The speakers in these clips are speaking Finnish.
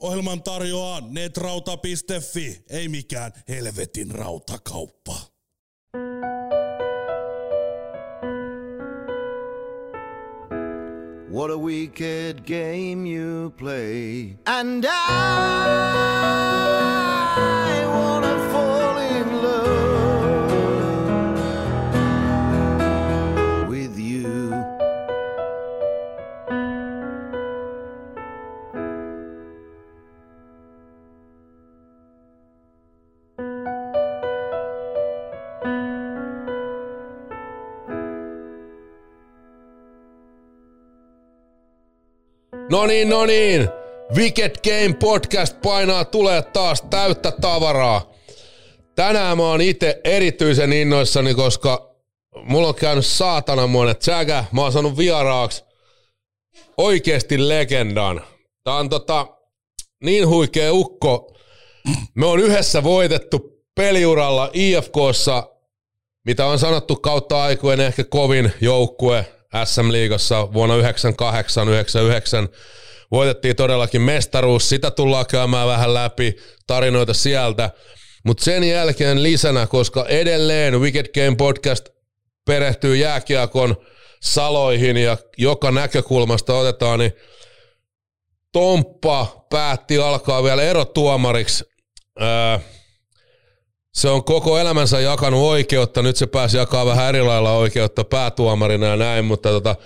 Ohjelman tarjoaa netrauta.fi, ei mikään helvetin rautakauppa. What a wicked game you play. And I wanna No niin, no niin. Wicked Game Podcast painaa tulee taas täyttä tavaraa. Tänään mä oon itse erityisen innoissani, koska mulla on käynyt saatanamoinen tsäkä. Mä oon saanut vieraaksi oikeesti legendan. Tää on tota, niin huikea ukko. Me on yhdessä voitettu peliuralla IFKssa, mitä on sanottu kautta aikojen ehkä kovin joukkue SM-liigassa vuonna 98-99. Voitettiin todellakin mestaruus, sitä tullaan käymään vähän läpi, tarinoita sieltä. Mutta sen jälkeen lisänä, koska edelleen Wicked Game Podcast perehtyy jääkiekon saloihin ja joka näkökulmasta otetaan, niin Tomppa päätti alkaa vielä erotuomariksi. Öö, se on koko elämänsä jakanut oikeutta, nyt se pääsi jakaa vähän eri lailla oikeutta päätuomarina ja näin, mutta tota,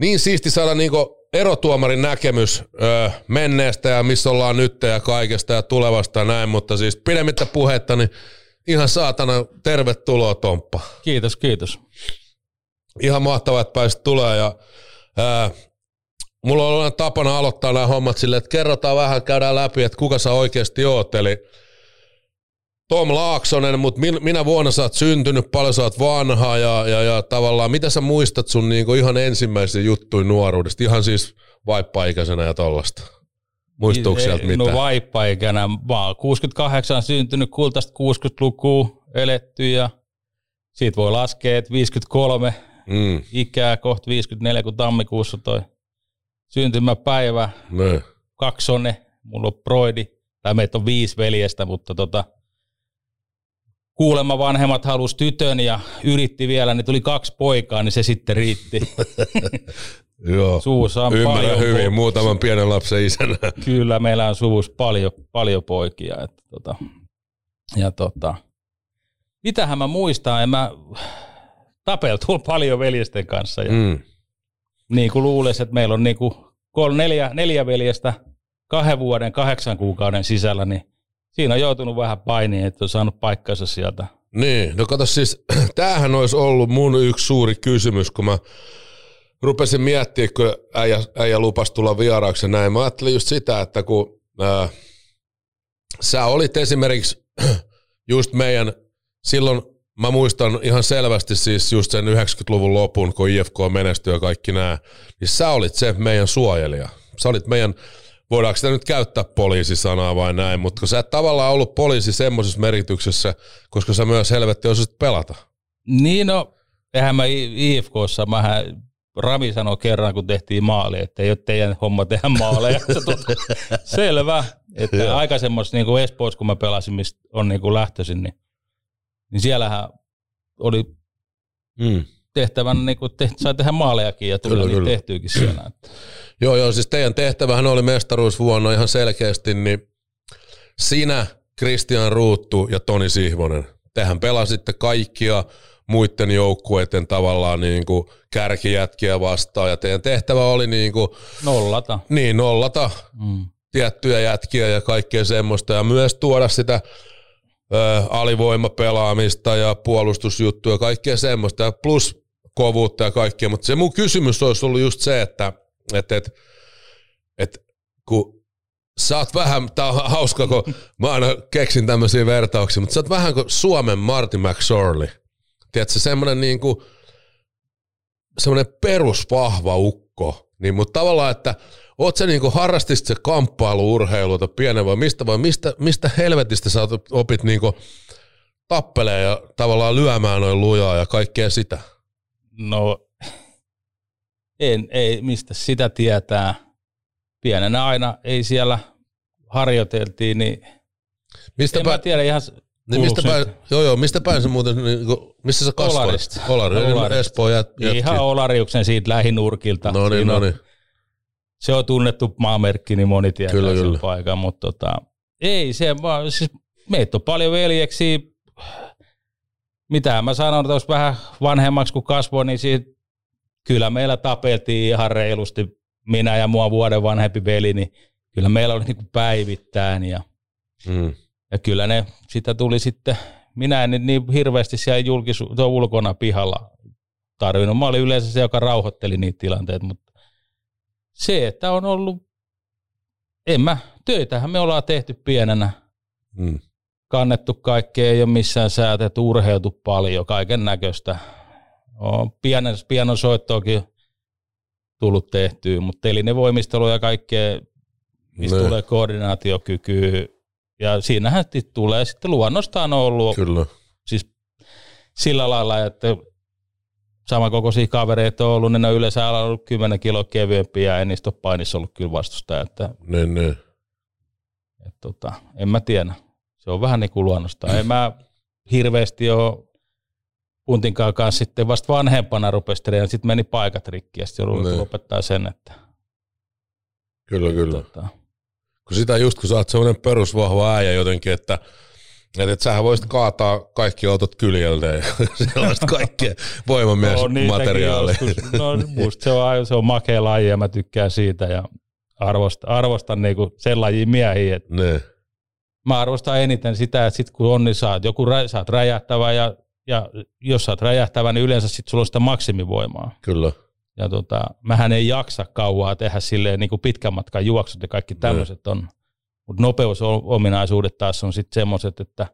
niin siisti saada niinku erotuomarin näkemys öö, menneestä ja missä ollaan nyt ja kaikesta ja tulevasta ja näin, mutta siis pidemmittä puhetta, niin ihan saatana tervetuloa Tomppa. Kiitos, kiitos. Ihan mahtavaa, että pääsit tulee ja ää, mulla on tapana aloittaa nämä hommat silleen, että kerrotaan vähän, käydään läpi, että kuka sä oikeasti oot, eli Tom Laaksonen, mutta minä vuonna sä oot syntynyt, paljon sä oot vanha ja, ja, ja tavallaan mitä sä muistat sun niinku ihan ensimmäisiä juttuja nuoruudesta, ihan siis vaippaikäisenä ja tollasta? Muistuuko sieltä mitä? No vaippaikäänä, mä oon 68 syntynyt, kultaista 60-lukua eletty ja siitä voi laskea, että 53 Mm, ikää, kohta 54, kun tammikuussa toi syntymäpäivä, ne. kaksone, mulla on broidi, tai meitä on viisi veljestä, mutta tota, kuulemma vanhemmat halusi tytön ja yritti vielä, niin tuli kaksi poikaa, niin se sitten riitti. Joo, Suussa on ymmärrän paljon hyvin, po- muutaman pienen lapsen isänä. Kyllä meillä on suvussa paljon, paljon poikia. Että tota, ja tota, mitähän mä muistan, en mä tapeltu paljon veljesten kanssa. Ja Mm. niin kuin luulisi, että meillä on niin kuin kol, neljä, neljä veljestä kahden vuoden, kahdeksan kuukauden sisällä, niin siinä on joutunut vähän painiin, että on saanut paikkansa sieltä. Niin, no kato siis, tämähän olisi ollut mun yksi suuri kysymys, kun mä rupesin miettimään, kun äijä, äijä lupas tulla vieraaksi näin. Mä ajattelin just sitä, että kun ää, sä olit esimerkiksi just meidän, silloin mä muistan ihan selvästi siis just sen 90-luvun lopun, kun IFK menestyi ja kaikki nämä, niin sä olit se meidän suojelija. Sä olit meidän, voidaanko sitä nyt käyttää poliisisanaa vai näin, mutta kun sä et tavallaan ollut poliisi semmoisessa merkityksessä, koska sä myös helvetti osasit pelata. Niin no, eihän mä IFKssa, mähän Rami sanoi kerran, kun tehtiin maali, että ei ole teidän homma tehdä maaleja. Selvä. Että aikaisemmassa niin kuin Espoossa, kun mä pelasin, mistä on niin kuin lähtöisin, niin, niin siellähän oli Mm. Tehtävän, niin kuin te, sai tehdä maalejakin ja tuli Kyllä, niin kyllä. tehtyykin siellä. Että. Joo, joo, siis teidän tehtävähän oli mestaruusvuonna ihan selkeästi, niin sinä, Christian Ruuttu ja Toni Sihvonen, tehän pelasitte kaikkia muiden joukkueiden tavallaan niin kuin kärkijätkiä vastaan, ja teidän tehtävä oli niin, kuin, Nollata. niin nollata Mm. tiettyjä jätkiä ja kaikkea semmoista, ja myös tuoda sitä ö, alivoimapelaamista ja puolustusjuttuja ja kaikkea semmoista, ja plus kovuutta ja kaikkea, mutta se mun kysymys olisi ollut just se, että et, et, et, kun sä oot vähän, tää on hauska, kun mä aina keksin tämmöisiä vertauksia, mutta sä oot vähän kuin Suomen Marty McSorley. Tiedätkö, semmoinen niinku, semmoinen perusvahva ukko, niin, mutta tavallaan, että oot sä niinku harrastit se kamppailuurheilu tai pienen vai mistä, vai mistä, mistä helvetistä sä opit niinku tappelee ja tavallaan lyömään noin lujaa ja kaikkea sitä? No, en, ei, mistä sitä tietää. Pienenä aina ei siellä harjoiteltiin, niin Mistä en mä päin, tiedä ihan niin mistä päin, joo joo, mistä päin se muuten, niin, kuin, missä sä kasvoit? Olarista. Olari, Olari. Olarista. Espoo jät, jätki. Ihan Olariuksen siitä lähinurkilta. No niin, no niin. Se on tunnettu maamerkki, niin moni tietää Kyllä, sen kyllä. paikan, mutta tota, ei se vaan, siis meitä on paljon veljeksi, mitä mä sanon, että jos vähän vanhemmaksi kuin kasvoi, niin siitä, kyllä meillä tapeltiin ihan reilusti, minä ja mua vuoden vanhempi veli, niin kyllä meillä oli niin päivittäin ja, Mm. ja kyllä ne, sitä tuli sitten, minä en nyt niin hirveästi siellä julkisu, ulkona pihalla tarvinnut. Mä olin yleensä se, joka rauhoitteli niitä tilanteita, mutta se, että on ollut, en mä, töitähän me ollaan tehty pienenä, Mm. Kannettu kaikkea, ei ole missään säätet, urheiltu paljon, kaiken näköistä. On pienen, pianon soittoakin tullut tehtyä, mutta telinevoimistelu ja kaikkea, mistä Ne. tulee koordinaatiokykyä. Ja siinähän tulee sitten luonnostaan on ollut Kyllä. siis sillä lailla, että samankokoisia kavereita on ollut, niin ne on yleensä ollut 10 kiloa kevyempiä ja niistä ole painissa ollut kyllä vastustaja. Että, Niin, niin. että tota, en mä tiedä. Se on vähän niin kuin luonnostaan. En mä hirveästi ole Puntinkaan kanssa sitten vasta vanhempana rupesi treenaamaan, sitten meni paikat rikki ja sitten joudun Niin. lopettaa sen, että Kyllä, kyllä. tota, Kun sitä just, kun sä oot semmoinen perusvahva äijä jotenkin, että että et sähän voisit kaataa kaikki autot kyljeltä ja sellaista kaikkea voimamies on niitäkin materiaalia. joskus. No, musta se on, se on makea laji ja mä tykkään siitä ja arvostan, arvostan niinku sen lajin miehiä, että Ne, mä arvostan eniten sitä, että sit kun on, niin saat joku saat räjähtävä ja, ja jos sä oot räjähtävä, niin yleensä sit sulla on sitä maksimivoimaa. kyllä. Ja tota, mähän ei jaksa kauaa tehdä silleen niin kuin pitkän matkan juoksut ja kaikki tämmöiset on. Mutta nopeusominaisuudet taas on sitten semmoiset, että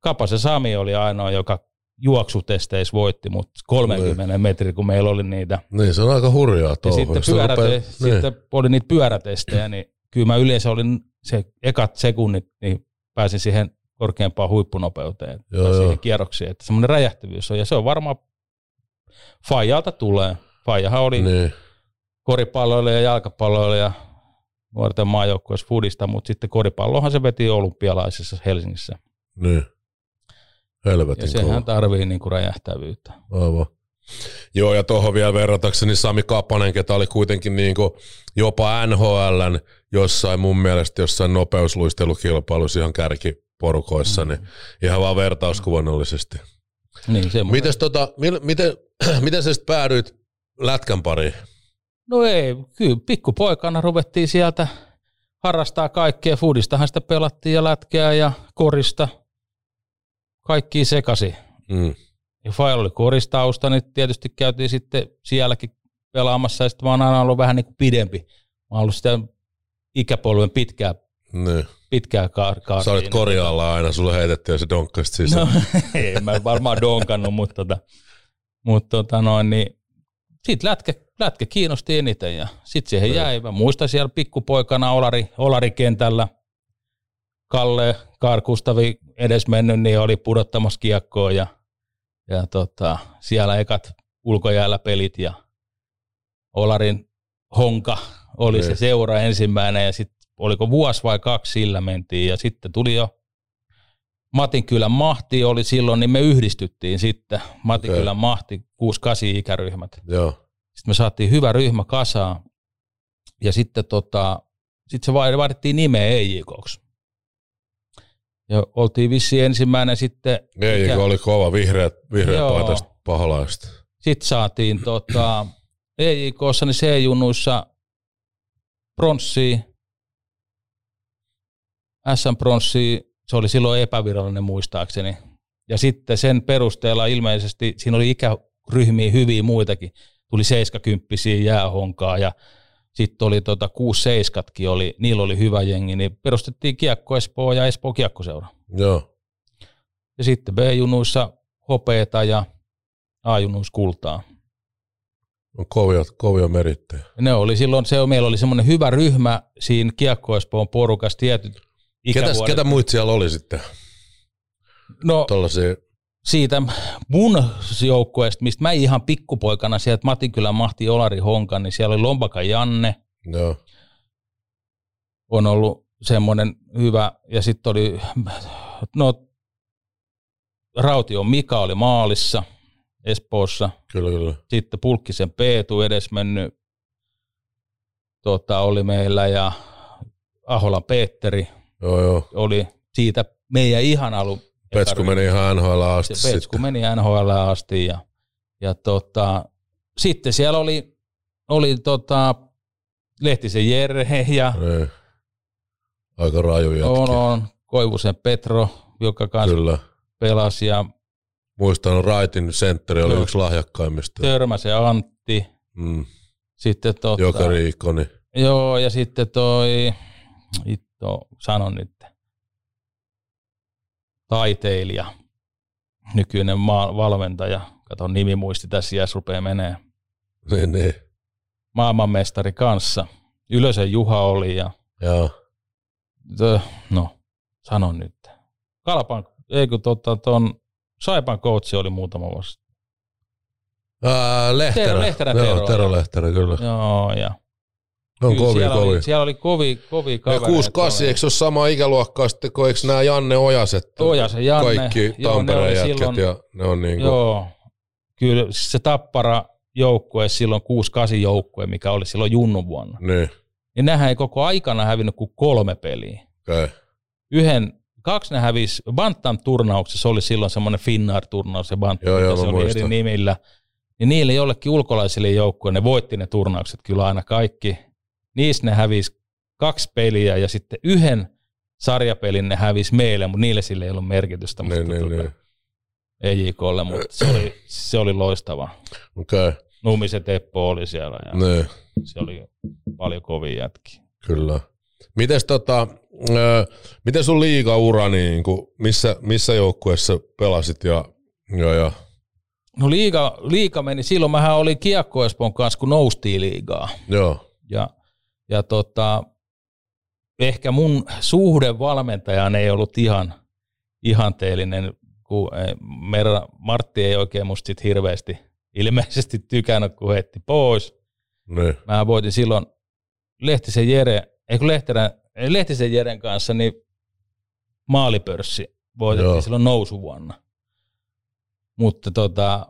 Kapasen Sami oli ainoa, joka juoksutesteissä voitti, mutta 30 metrin, kun meillä oli niitä. Niin, se on aika hurjaa Ja touhua. sitten, pyöräte- rupeaa- niin. sitten oli niitä pyörätestejä, niin kyllä mä yleensä olin se ekat sekunnit, niin pääsin siihen korkeampaan huippunopeuteen Joo, tai joo. siihen kierroksiin. Että semmoinen räjähtyvyys on, ja se on varmaan Fajalta tulee. Fajahan oli Niin, koripalloilija ja jalkapalloilija nuorten maajoukkueessa fudista, mutta sitten koripallohan se veti olympialaisissa Helsingissä. niin. Ja Helvetin kova. sehän tarvii niinku räjähtävyyttä. Aivan. Joo, ja tuohon vielä verratakseni Sami Kapanen, ketä oli kuitenkin niin kuin jopa NHLn jossain mun mielestä jossain nopeusluistelukilpailussa ihan kärkiporukoissa, Mm. niin ihan vaan vertauskuvannallisesti. Niin, semmoinen. Mites tota, mil, miten, miten sä sitten päädyit lätkän pariin? No ei, kyllä pikkupoikana ruvettiin sieltä harrastaa kaikkea. Fudistahan sitä pelattiin ja lätkää ja korista. Kaikki sekasi. Mm. Ja Fail oli koristausta, niin tietysti käytiin sitten sielläkin pelaamassa ja sitten mä oon aina ollut vähän niin kuin pidempi. Mä oon ollut sitä ikäpolven pitkää, Niin. pitkää kaar- kaartia. Sä olit korjaalla aina, sulle heitettiin ja se donkkasit sisään. No, ei mä varmaan donkannut, mutta, tota, mutta tota noin, niin sit lätkä, lätkä kiinnosti eniten ja sit siihen jäi. Mä muistan siellä pikkupoikana Olari, Olarikentällä Kalle Karkustavi edes mennyt, niin oli pudottamassa kiekkoa ja, ja tota, siellä ekat ulkojäällä pelit ja Olarin Honka oli se Niin. seura ensimmäinen ja sitten oliko vuosi vai kaksi sillä mentiin ja sitten tuli jo Matinkylän mahti oli silloin, niin me yhdistyttiin sitten. Matinkylän mahti 6-8 ikäryhmät. Joo. Sitten me saatiin hyvä ryhmä kasaan ja sitten tota, sit se vaihdettiin nimeä EJKksi. Ja oltiin vissi ensimmäinen sitten. Ei, mikä- kun oli kova vihreät Joo. paitaiset pahalaiset. Sitten saatiin tota, EJKssa, niin C-junnuissa pronssia, SM-pronssia, se oli silloin epävirallinen muistaakseni. Ja sitten sen perusteella ilmeisesti, siinä oli ikäryhmiä hyviä muitakin, tuli 70 jäähonkaa ja sitten oli tota 6 7 oli, niillä oli hyvä jengi, niin perustettiin Kiekko Espoo ja Espoo Kiekkoseura. Joo. Ja sitten B-junuissa hopeeta ja A-junuissa kultaa. On kovia, kovia merittejä. Ne oli silloin, se, meillä oli semmoinen hyvä ryhmä siinä Kiekko Espoon porukassa tietyt Ketä, ikävuodet. ketä muut siellä oli sitten? No Tollaisia, siitä mun joukkueesta, mistä mä ihan pikkupoikana sieltä Matinkylän Mahti Olari Honkan, niin siellä oli Lombaka Janne, joo. on ollut semmoinen hyvä. Ja sitten oli, no Raution Mika oli maalissa Espoossa. Kyllä, kyllä. Sitten Pulkkisen Peetu edesmennyt tota, oli meillä ja Aholan Petteri Joo, joo. oli siitä meidän ihan alun. Petsku meni ihan NHL asti Petsku sitten. meni NHL asti ja, ja tota, sitten siellä oli, oli tota, Lehtisen Jere ja Niin. Aika raju jätki. on, on Koivusen Petro, joka kanssa Kyllä. pelasi ja Muistan, Raitin sentteri oli Joo. yksi lahjakkaimmista. Törmäsen Antti. Mm. Sitten tota, Jokeri ikoni. Joo, ja sitten toi, hitto, sanon nyt, taiteilija, nykyinen maa, valmentaja, kato nimi muisti tässä iässä rupeaa menee, niin. maailmanmestari kanssa. Ylösen Juha oli ja, Joo. no, sanon nyt. Kalpan, ei kun tota, ton Saipan coachi oli muutama vuosi. Ää, Lehterä. Tero Lehterä, Joo, Tero, Tero joo. Lehterä, kyllä. Joo, ja On kyllä kovin, siellä, kovin. Oli, siellä oli kovi, kovi Ja kavereita. 68, eikö se ole sama ikäluokkaa sitten, kun eikö nämä Janne Ojaset? Ojasen Janne, Kaikki joo, ne Tampereen oli jätkät silloin- ja ne on niin kuin, Joo, kyllä siis se Tappara joukkue silloin 6-8 joukkue, mikä oli silloin Junnun vuonna. niin, Niin nehän ei koko aikana hävinnyt kuin kolme peliä. okay. Yhden, kaksi ne hävisi, Bantam turnauksessa oli silloin semmoinen Finnair-turnaus ja Bantam, Joo, joo, se oli muistan. eri nimillä. Niin niille jollekin ulkolaisille joukkueille, ne voitti ne turnaukset kyllä aina kaikki. Niissä ne hävisi kaksi peliä ja sitten yhden sarjapelin ne hävisi meille, mutta niille sille ei ollut merkitystä. Niin, tota, niin. EJKlle, mutta se oli, se oli loistava. Okei, Numisen Teppo oli siellä ja niin, se oli paljon kovia jätkiä. kyllä. Mites tota, miten sun liigaura, niin kuin, missä, missä joukkueessa pelasit ja, ja, ja No liiga, liiga meni, silloin mähän oli Kiekko Espoon kanssa, kun noustiin liigaa. joo, Ja, ja tota, ehkä mun suhde valmentajaan ei ollut ihan ihanteellinen, kun ei, Merra, Martti ei oikein musta sit hirveästi ilmeisesti tykännyt, kun heitti pois. niin, Mä voitin silloin Lehtisen Jere, ei kun Lehterän, Lehtisen Jeren kanssa, niin maalipörssi voitettiin Joo. silloin nousuvuonna. Mutta tota,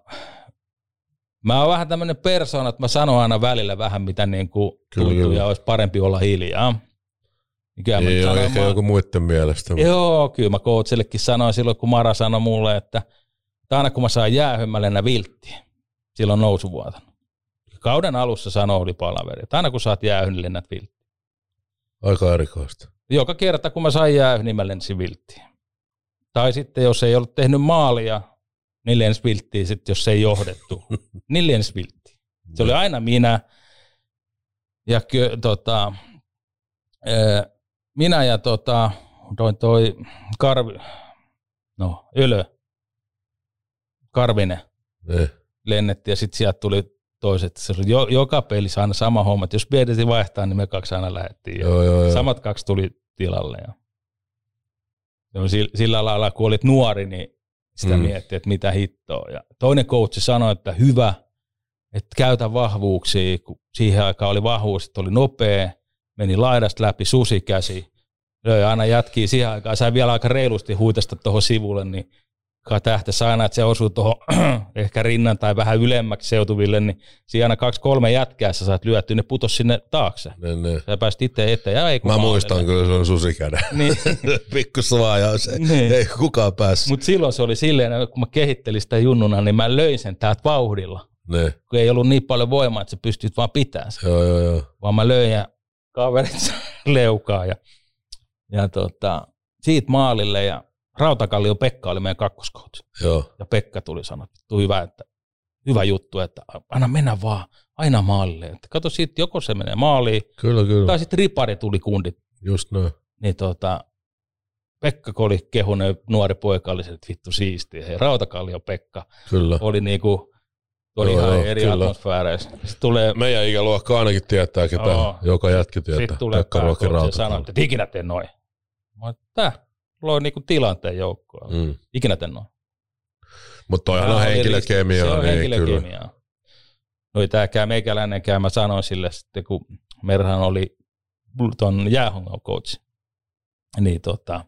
mä oon vähän tämmöinen persoona, että mä sanon aina välillä vähän mitä niin kuin Kyllä, tuntuu kyllä. ja olisi parempi olla hiljaa. Niin kyllä mä ei ole ehkä mä- joku muiden mielestä. mutta- Joo, kyllä mä coachillekin sanoin silloin, kun Mara sanoi mulle, että, että aina kun mä saan jäähyn, mä lennän vilttiin. Silloin nousuvuotena. Kauden alussa sanoi oli palaveri, että aina kun saat jäähyn, niin lennät vilttiin. Aika erikoista. Joka kerta, kun mä sain jäähyn, niin mä lensin vilttiin. Tai sitten, jos ei ollut tehnyt maalia, lensi vilttiin, sitten jos ei johdettu, lensi vilttiin. Se oli aina minä ja kö, tota, ää, minä ja tota, toi, toi Karvi, no Ylö, Karvinen Niin, lennettiin ja sitten sieltä tuli toiset. Se oli jo, joka pelissä aina sama homma, että jos pidettiin vaihtaa, niin me kaksi aina lähdettiin. Joo, joo, joo. Samat kaksi tuli tilalle. Ja. Se sillä, sillä lailla, kun olit nuori, niin sitä Mm. miettii, että mitä hittoa. Ja toinen coach sanoi, että hyvä, että käytä vahvuuksia, kun siihen aikaan oli vahvuus, että oli nopea, meni laidasta läpi, susikäsi, löi aina jätkiä siihen aikaan, sai vielä aika reilusti huitasta tuohon sivulle, niin tähtäisi aina, että se osuu tuohon ehkä rinnan tai vähän ylemmäksi seutuville, niin siinä aina kaksi-kolme jätkää sä saat lyöttyä, ne putos sinne taakse. Niin, niin. Sä pääsit itse eteen ja ei Mä muistan kyllä, se on susikäden. Niin. Pikku ja se, Niin. ei kukaan päässyt. Mutta silloin se oli silleen, että kun mä kehittelin sitä junnuna, niin mä löin sen täältä vauhdilla. Niin. Kun ei ollut niin paljon voimaa, että sä pystyt vaan pitämään sen. Joo, joo, joo. Vaan mä löin ja kaverit leukaa. Ja, ja tota, siitä maalille ja Rautakallio Pekka oli meidän kakkoskoutsi. joo. Ja Pekka tuli sanoa, että hyvä, että, hyvä juttu, että anna mennä vaan aina maalille. Että kato siitä, joko se menee maaliin, Kyllä, kyllä. tai sitten ripari tuli kundit Just noin. niin tota, Pekka kun oli kehunut, nuori poika oli se, että vittu siistiä. Hei, Rautakallio Pekka Kyllä. oli niinku, oli Joo, ihan joo, eri kyllä. atmosfääreissä. Sitten tulee, Meidän ikäluokka ainakin tietää, ketä Joo. joka jätki tietää. sit tulee Pekka pääkoutsi ja sanoo, että et ikinä tee noin. Mä tää, loi niinku tilanteen joukkoon. Mm. Ikinä tee noin. Mutta toihan on henkilökemiaa. Se on niin, kyllä. henkilökemiaa. No ei tääkään meikäläinenkään, mä sanoin sille sitten, kun Merhan oli ton jäähongan coach. Niin tota,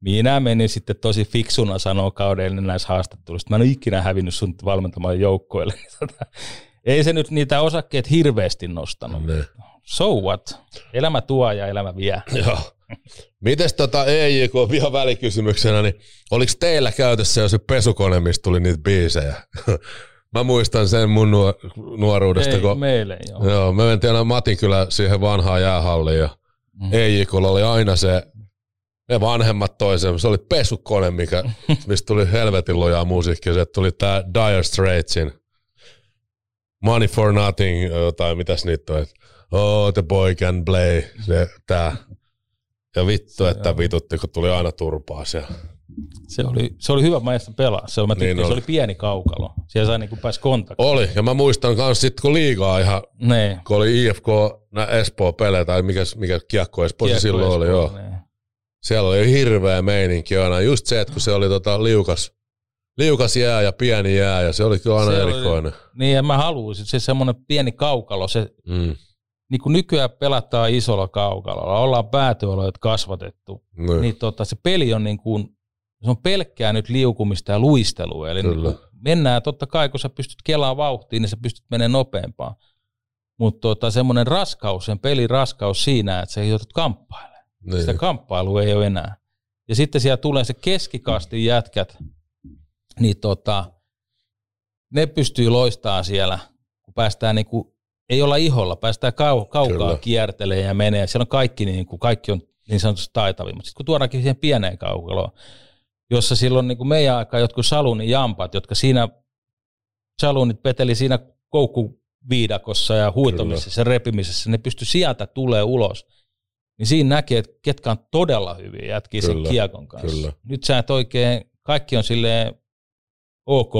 minä menin sitten tosi fiksuna sanoa kaudelle näissä haastatteluissa, mä en ole ikinä hävinnyt sun valmentamaan joukkoille. Tota, ei se nyt niitä osakkeet hirveästi nostanut. Ne. So what? Elämä tuo ja elämä vie. Joo. Mites tota EJK vielä välikysymyksenä, niin oliko teillä käytössä jo se pesukone, mistä tuli niitä biisejä? Mä muistan sen mun nuor- nuoruudesta, Ei, kun meille ei ole. Joo, me mentiin aina Matin kyllä siihen vanhaan jäähalliin ja mm. EJKlla oli aina se, ne vanhemmat toisen, se oli pesukone, mikä, mistä tuli helvetin lujaa musiikkia. Se tuli tää Dire Straitsin Money for Nothing, tai mitäs niitä on, että Oh, the boy can play, se, tää. Ja vittu, että vitutti, kun tuli aina turpaa siellä. Se oli, se oli hyvä maista pelaa. Se, mä Niin niin se oli. oli pieni kaukalo. Siellä sai niinku pääs kontaktiin. Oli, ja mä muistan kans sit, kun liigaa ihan, Ne. kun oli IFK, nää Espoo-pelejä, tai mikä, mikä kiekko Espoossa silloin oli, joo. Ne. Siellä oli hirveä meininki aina. Just se, että kun se oli tota liukas, liukas jää ja pieni jää, ja se oli kyllä aina Se oli- erikoinen. Niin, ja mä haluaisin, se semmoinen pieni kaukalo, se Mm. Niin kuin nykyään pelataan isolla kaukalolla, ollaan päätyoloja kasvatettu, Niin. niin tota, se peli on niin kuin, se on pelkkää nyt liukumista ja luistelua. Eli niin Kyllä. kuin mennään totta kai, kun sä pystyt kelaa vauhtiin, niin sä pystyt menemään nopeampaan. Mutta tota, semmoinen raskaus, sen pelin raskaus siinä, että sä joudut kamppailemaan. niin. Sitä kamppailua ei ole enää. Ja sitten siellä tulee se keskikastin jätkät, niin tota, ne pystyy loistamaan siellä, kun päästään niinku, ei olla iholla, päästään kau, kaukaa Kyllä. kiertelee ja menee. Siellä on kaikki, niinku, kaikki on niin sanotusti taitavia, mutta sitten kun tuodaankin siihen pieneen kaukaloon, jossa silloin niinku meidän aikaa jotkut salunin jampat, jotka siinä salunit peteli siinä koukkuviidakossa ja huitomisessa ja repimisessä, ne pysty sieltä tulee ulos. Niin siinä näkee, että ketkä on todella hyviä jätkiä sen kiekon kanssa. kyllä. Nyt sä et oikein, kaikki on silleen ok,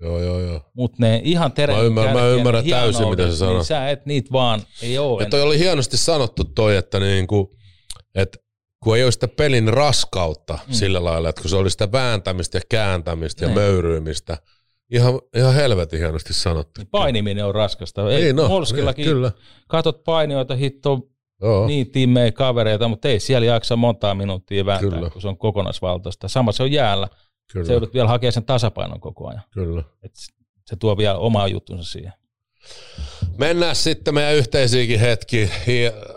Joo, joo, joo. mutta ne ihan tereen Mä ymmärrän- mä ymmärrän täysin, mitä sä sanot. Niin sä et niitä vaan, ei oo Ja toi oli hienosti sanottu toi, että niinku, että kun ei ole sitä pelin raskautta mm. sillä lailla, että kun se oli sitä vääntämistä ja kääntämistä ja Niin. möyryymistä, ihan, ihan helvetin hienosti sanottu. Niin painiminen on raskasta. Ei, Niin, no, Molskillakin niin, kyllä. katot painioita, hitto, Joo. niin tiimejä, kavereita, mutta ei siellä jaksa montaa minuuttia vääntää, Kyllä. kun se on kokonaisvaltaista. Sama se on jäällä. Kyllä, Se joudut vielä hakemaan sen tasapainon koko ajan. kyllä. Et se tuo vielä omaa juttunsa siihen. Mennään sitten meidän yhteisiinkin hetki,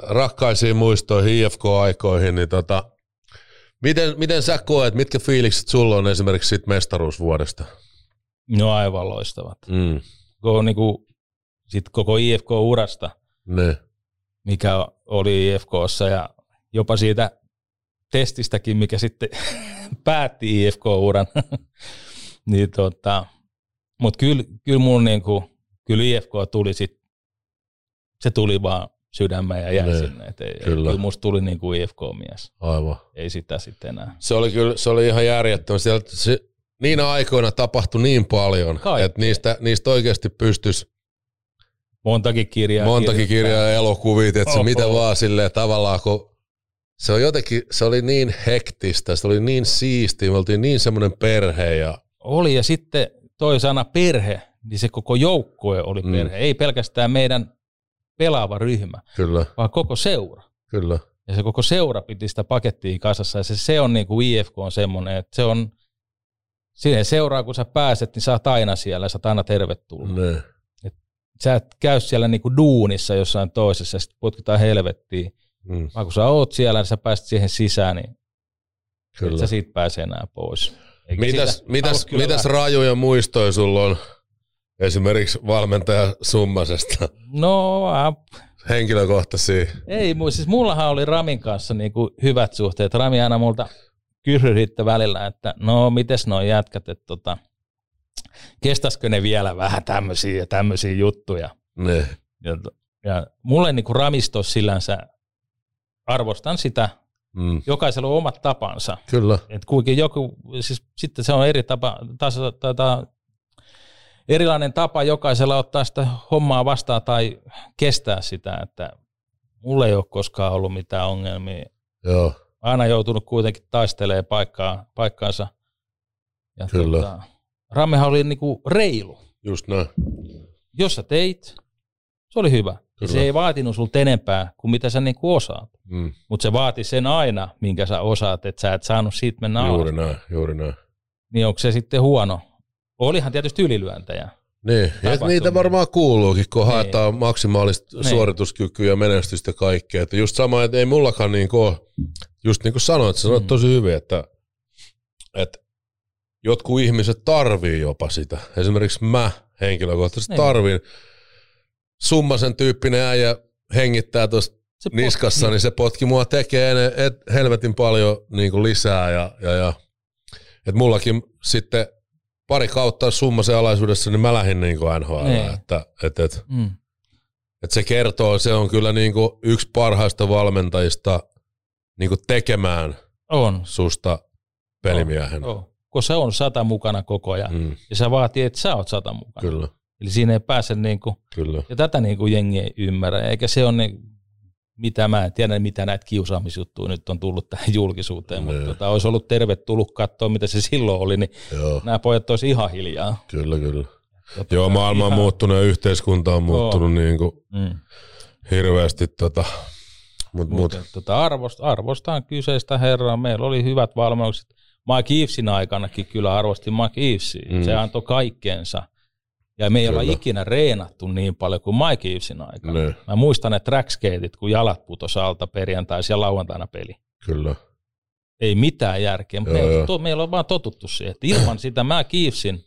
rakkaisiin muistoihin, IFK-aikoihin, niin tota, miten, miten sä koet, mitkä fiilikset sulla on esimerkiksi siitä mestaruusvuodesta? No aivan loistavat. Mm. Koko, niin kuin, sit koko IFK-urasta, Ne. mikä oli IFKssa ja jopa siitä testistäkin, mikä sitten päätti IFK-uran. niin tota, mutta kyllä, kyllä mun niinku, kyllä IFK tuli sit, se tuli vaan sydämeen ja jäi Niin, sinne. Et ei, kyllä. kyllä musta tuli niinku IFK-mies. Aivan. Ei sitä sitten enää. Se oli kyllä, se oli ihan järjettömän. Sieltä se, niinä aikoina tapahtui niin paljon, Kaikkea. että niistä, niistä oikeasti pystyisi Montakin kirjaa. montakin kirjaa ja elokuvia, että se miten vaan silleen tavallaan, kun se on jotenkin, se oli niin hektistä, se oli niin siistiä, me oltiin niin semmoinen perhe ja Oli ja sitten toi sana perhe, niin se koko joukkue oli Mm. perhe. Ei pelkästään meidän pelaava ryhmä, kyllä, vaan koko seura. kyllä, Ja se koko seura piti sitä pakettia kasassa. Ja se, se on niin kuin IFK on semmoinen, että se on siihen seuraa, kun sä pääset, niin sä oot aina siellä, sä oot aina tervetullut. ne, Sä et käy siellä niin kuin duunissa jossain toisessa ja sitten putkitaan helvettiin. Mm, Vaan kun sä oot siellä ja sä pääset siihen sisään, niin et kyllä. sä siitä pääse enää pois. Eikä Mitäs, mitäs, mitäs rajuja muistoja sulla on esimerkiksi valmentaja Summasesta, No, äh, henkilökohtaisia? ei, siis mullahan oli Ramin kanssa niin kuin hyvät suhteet. Rami aina multa kysyi välillä, että no mites nuo jätkät, että tota, kestäisikö ne vielä vähän tämmöisiä ja tämmöisiä juttuja. Ne, Ja, ja mulle niin kuin Ramisto sillänsä arvostan sitä, mm, jokaisella on omat tapansa. kyllä, Et joku, siis sitten se on eri tapa, tasa, tata, erilainen tapa jokaisella ottaa sitä hommaa vastaan tai kestää sitä, että mulla ei ole koskaan ollut mitään ongelmia. joo, Aina joutunut kuitenkin taistelemaan paikkaa, paikkaansa. Ja Kyllä. Tota, Rammehan oli niinku reilu. just näin, Jos sä teit, se oli hyvä. Ja se ei vaatinut sulta enempää kuin mitä sä niinku osaat. Mm. Mutta se vaati sen aina, minkä sä osaat, että sä et saanut siitä mennä alas. Juuri näin, juuri näin. Niin onko se sitten huono? Olihan tietysti ylilyöntejä. Niin, ja niitä varmaan kuuluukin, kun Niin. haetaan maksimaalista Niin. suorituskykyä ja menestystä kaikkea. Että just sama, että ei mullakaan niin kuin, just niin kuin sanoit, sä sanoit Mm. tosi hyvin, että, että jotkut ihmiset tarvii jopa sitä. Esimerkiksi mä henkilökohtaisesti Niin. tarvin. Summasen tyyppinen äijä hengittää tuossa niskassa, niin se potki mua tekee ene, et, helvetin paljon niin kuin lisää. Ja, ja, ja, et mullakin sitten pari kautta summasen alaisuudessa, niin mä lähdin niin kuin NHL. Niin. Että, et, et, Mm. et se kertoo, se on kyllä niin kuin yksi parhaista valmentajista niin kuin tekemään On. susta pelimiehenä. Joo. Kun se on sata mukana koko ajan. Mm, Ja se vaatii, että sä oot sata mukana. kyllä, Eli siinä ei pääse niinku, kyllä. ja tätä niinku jengi ei ymmärrä. Eikä se on niin, mitä mä en tiedä, mitä näitä kiusaamisjuttuja nyt on tullut tähän julkisuuteen, mutta Niin. tota, olisi ollut tervetullut katsoa, mitä se silloin oli, niin Joo, nämä pojat olisi ihan hiljaa. kyllä, kyllä. Tota, Joo, maailma on ihan- muuttunut ja yhteiskunta on muuttunut niin kuin Mm. hirveästi. Tota, mut, mut, tota, arvost, arvostan kyseistä herraa. Meillä oli hyvät valmennukset. Mike Evesin aikanakin kyllä arvostin Mike. Mm. Mm. Se antoi kaikkeensa. Ja me ei olla Kyllä. ikinä reenattu niin paljon kuin Mike Evesin aikana. ne, Mä muistan ne trackskateit, kun jalat putos alta perjantaisin ja lauantaina peli. kyllä. Ei mitään järkeä, mutta Joo, meillä, joo. to, meillä on vaan totuttu siihen, että ilman sitä mä Evesin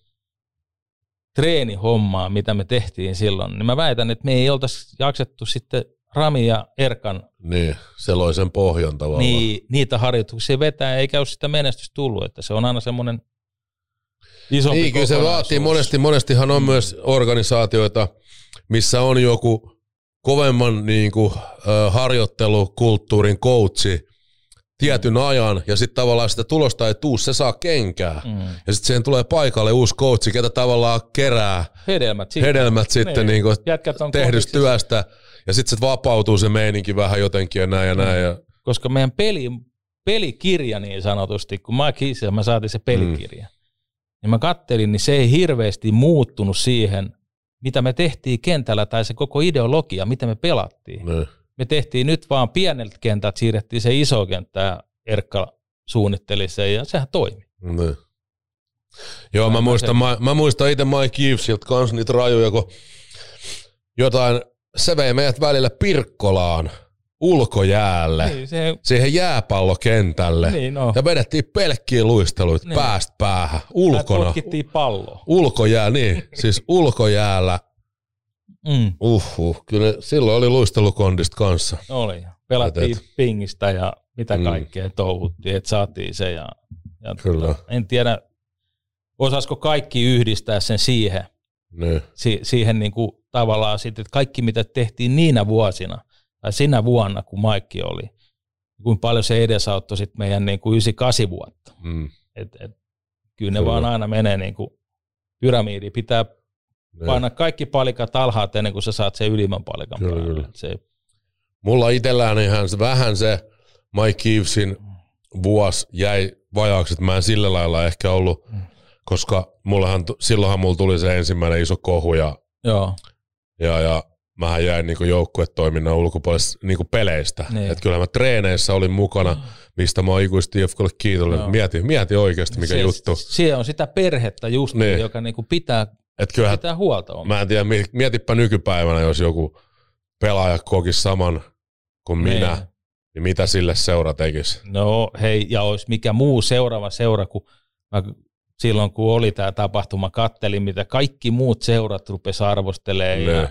treenihommaa, mitä me tehtiin silloin, niin mä väitän, että me ei oltaisi jaksettu sitten Rami ja Erkan Niin, se loi sen pohjan tavallaan. niin, niitä harjoituksia vetää, eikä ole sitä menestystä tullut, että se on aina semmoinen isompi Niin, kyllä se vaatii monesti, monestihan on myös organisaatioita, missä on joku kovemman niin kuin, harjoittelukulttuurin coachi tietyn ajan, ja sitten tavallaan sitä tulosta ei tuu, se saa kenkää. Mm. Ja sitten siihen tulee paikalle uusi coachi, ketä tavallaan kerää Hedelmät hedelmät sitten Niin. niin kuin tehdystä työstä, ja sitten se vapautuu se meininki vähän jotenkin ja näin ja näin. Ja, Koska meidän peli, pelikirja niin sanotusti, kun mä kiisin, mä saatiin se pelikirja, mm. Niin mä kattelin, niin se ei hirveästi muuttunut siihen, mitä me tehtiin kentällä, tai se koko ideologia, mitä me pelattiin. niin, Me tehtiin nyt vaan pieneltä kentältä, siirrettiin se iso kenttä, ja Erkka suunnitteli sen, ja sehän toimi. niin. Joo, mä muistan, mä, mä muistan itse Mike Evesiltä kans niitä rajoja, kun jotain, se vei meidät välillä Pirkkolaan ulkojäälle, Niin, se, siihen jääpallokentälle. niin no. Ja vedettiin pelkkiä luisteluita Niin. päästä päähän, ulkona. Potkittiin palloa. Ulkojää, niin, siis ulkojäällä. Mm, Uhuh, kyllä silloin oli luistelukondista kanssa. oli. Pelattiin Et- pingistä ja mitä Mm. kaikkea touhuttiin, että saatiin se. Ja, ja Kyllä. En tiedä, osaisiko kaikki yhdistää sen siihen, Niin, si, siihen niin kuin tavallaan sitten, että kaikki mitä tehtiin niinä vuosina, tai sinä vuonna, kun Maikki oli, kuinka paljon se edesauttoi sitten meidän niin kuin 98 vuotta. mm, Et, et, kyllä ne Kyllä. vaan aina menee niin kuin pyramiidi. Pitää niin. painaa kaikki palikat alhaalta ennen kuin sä saat sen ylimmän palikan Kyllä, päälle. kyllä. Se, Mulla itsellään ihan vähän se Mike Evesin vuosi jäi vajaaksi, että mä en sillä lailla ehkä ollut, Mm. koska mullahan, silloinhan mulla tuli se ensimmäinen iso kohu ja, joo, ja, ja mähän jäin niinku joukkuetoiminnan ulkopuolelle niinku peleistä. Niin. Et kyllä mä treeneissä olin mukana, mistä mä oon ikuisesti IFKlle kiitollinen. Joo. Mieti, mieti oikeasti mikä se, juttu. Se on sitä perhettä just, Niin. niin. joka niin kuin pitää, Et kyllähän, pitää huolta omasta. mä en tiedä, mi- mietipä nykypäivänä, jos joku pelaaja kokisi saman kuin minä, Niin. niin mitä sille seura tekisi? No hei, ja olisi mikä muu seuraava seura, kun mä silloin kun oli tämä tapahtuma, kattelin, mitä kaikki muut seurat rupesi arvostelemaan Ne. ja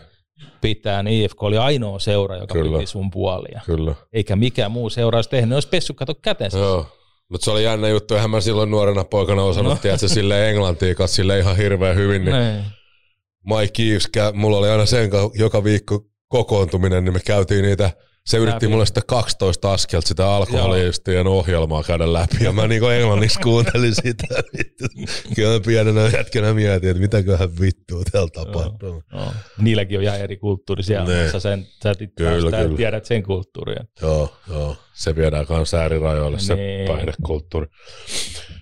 pitää, niin IFK oli ainoa seura, joka Kyllä. piti sun puolia. Kyllä. Eikä mikään muu seura olisi tehnyt, ne olisi pessu kato kätensä. Joo. Mutta se oli jännä juttu, eihän mä silloin nuorena poikana osannut, no. Tiedätkö, sille englantia, kas sille ihan hirveän hyvin, niin Niin. Mike Eves, mulla oli aina sen ka- joka viikko kokoontuminen, niin me käytiin niitä, se yritti mulle sitä 12 askelta sitä alkoholistien ohjelmaa käydä läpi, ja mä niinku englanniksi kuuntelin sitä. Kyllä mä pienenä jätkänä mietin, että mitäköhän vittua täällä tapahtuu. No. Niilläkin on ihan eri kulttuuri siellä, Niin. sä, sen, sä Kyllä, kyllä, kyllä. tiedät sen kulttuuria. Joo, joo. Se viedään kanssa äärirajoille, se Niin. päihdekulttuuri.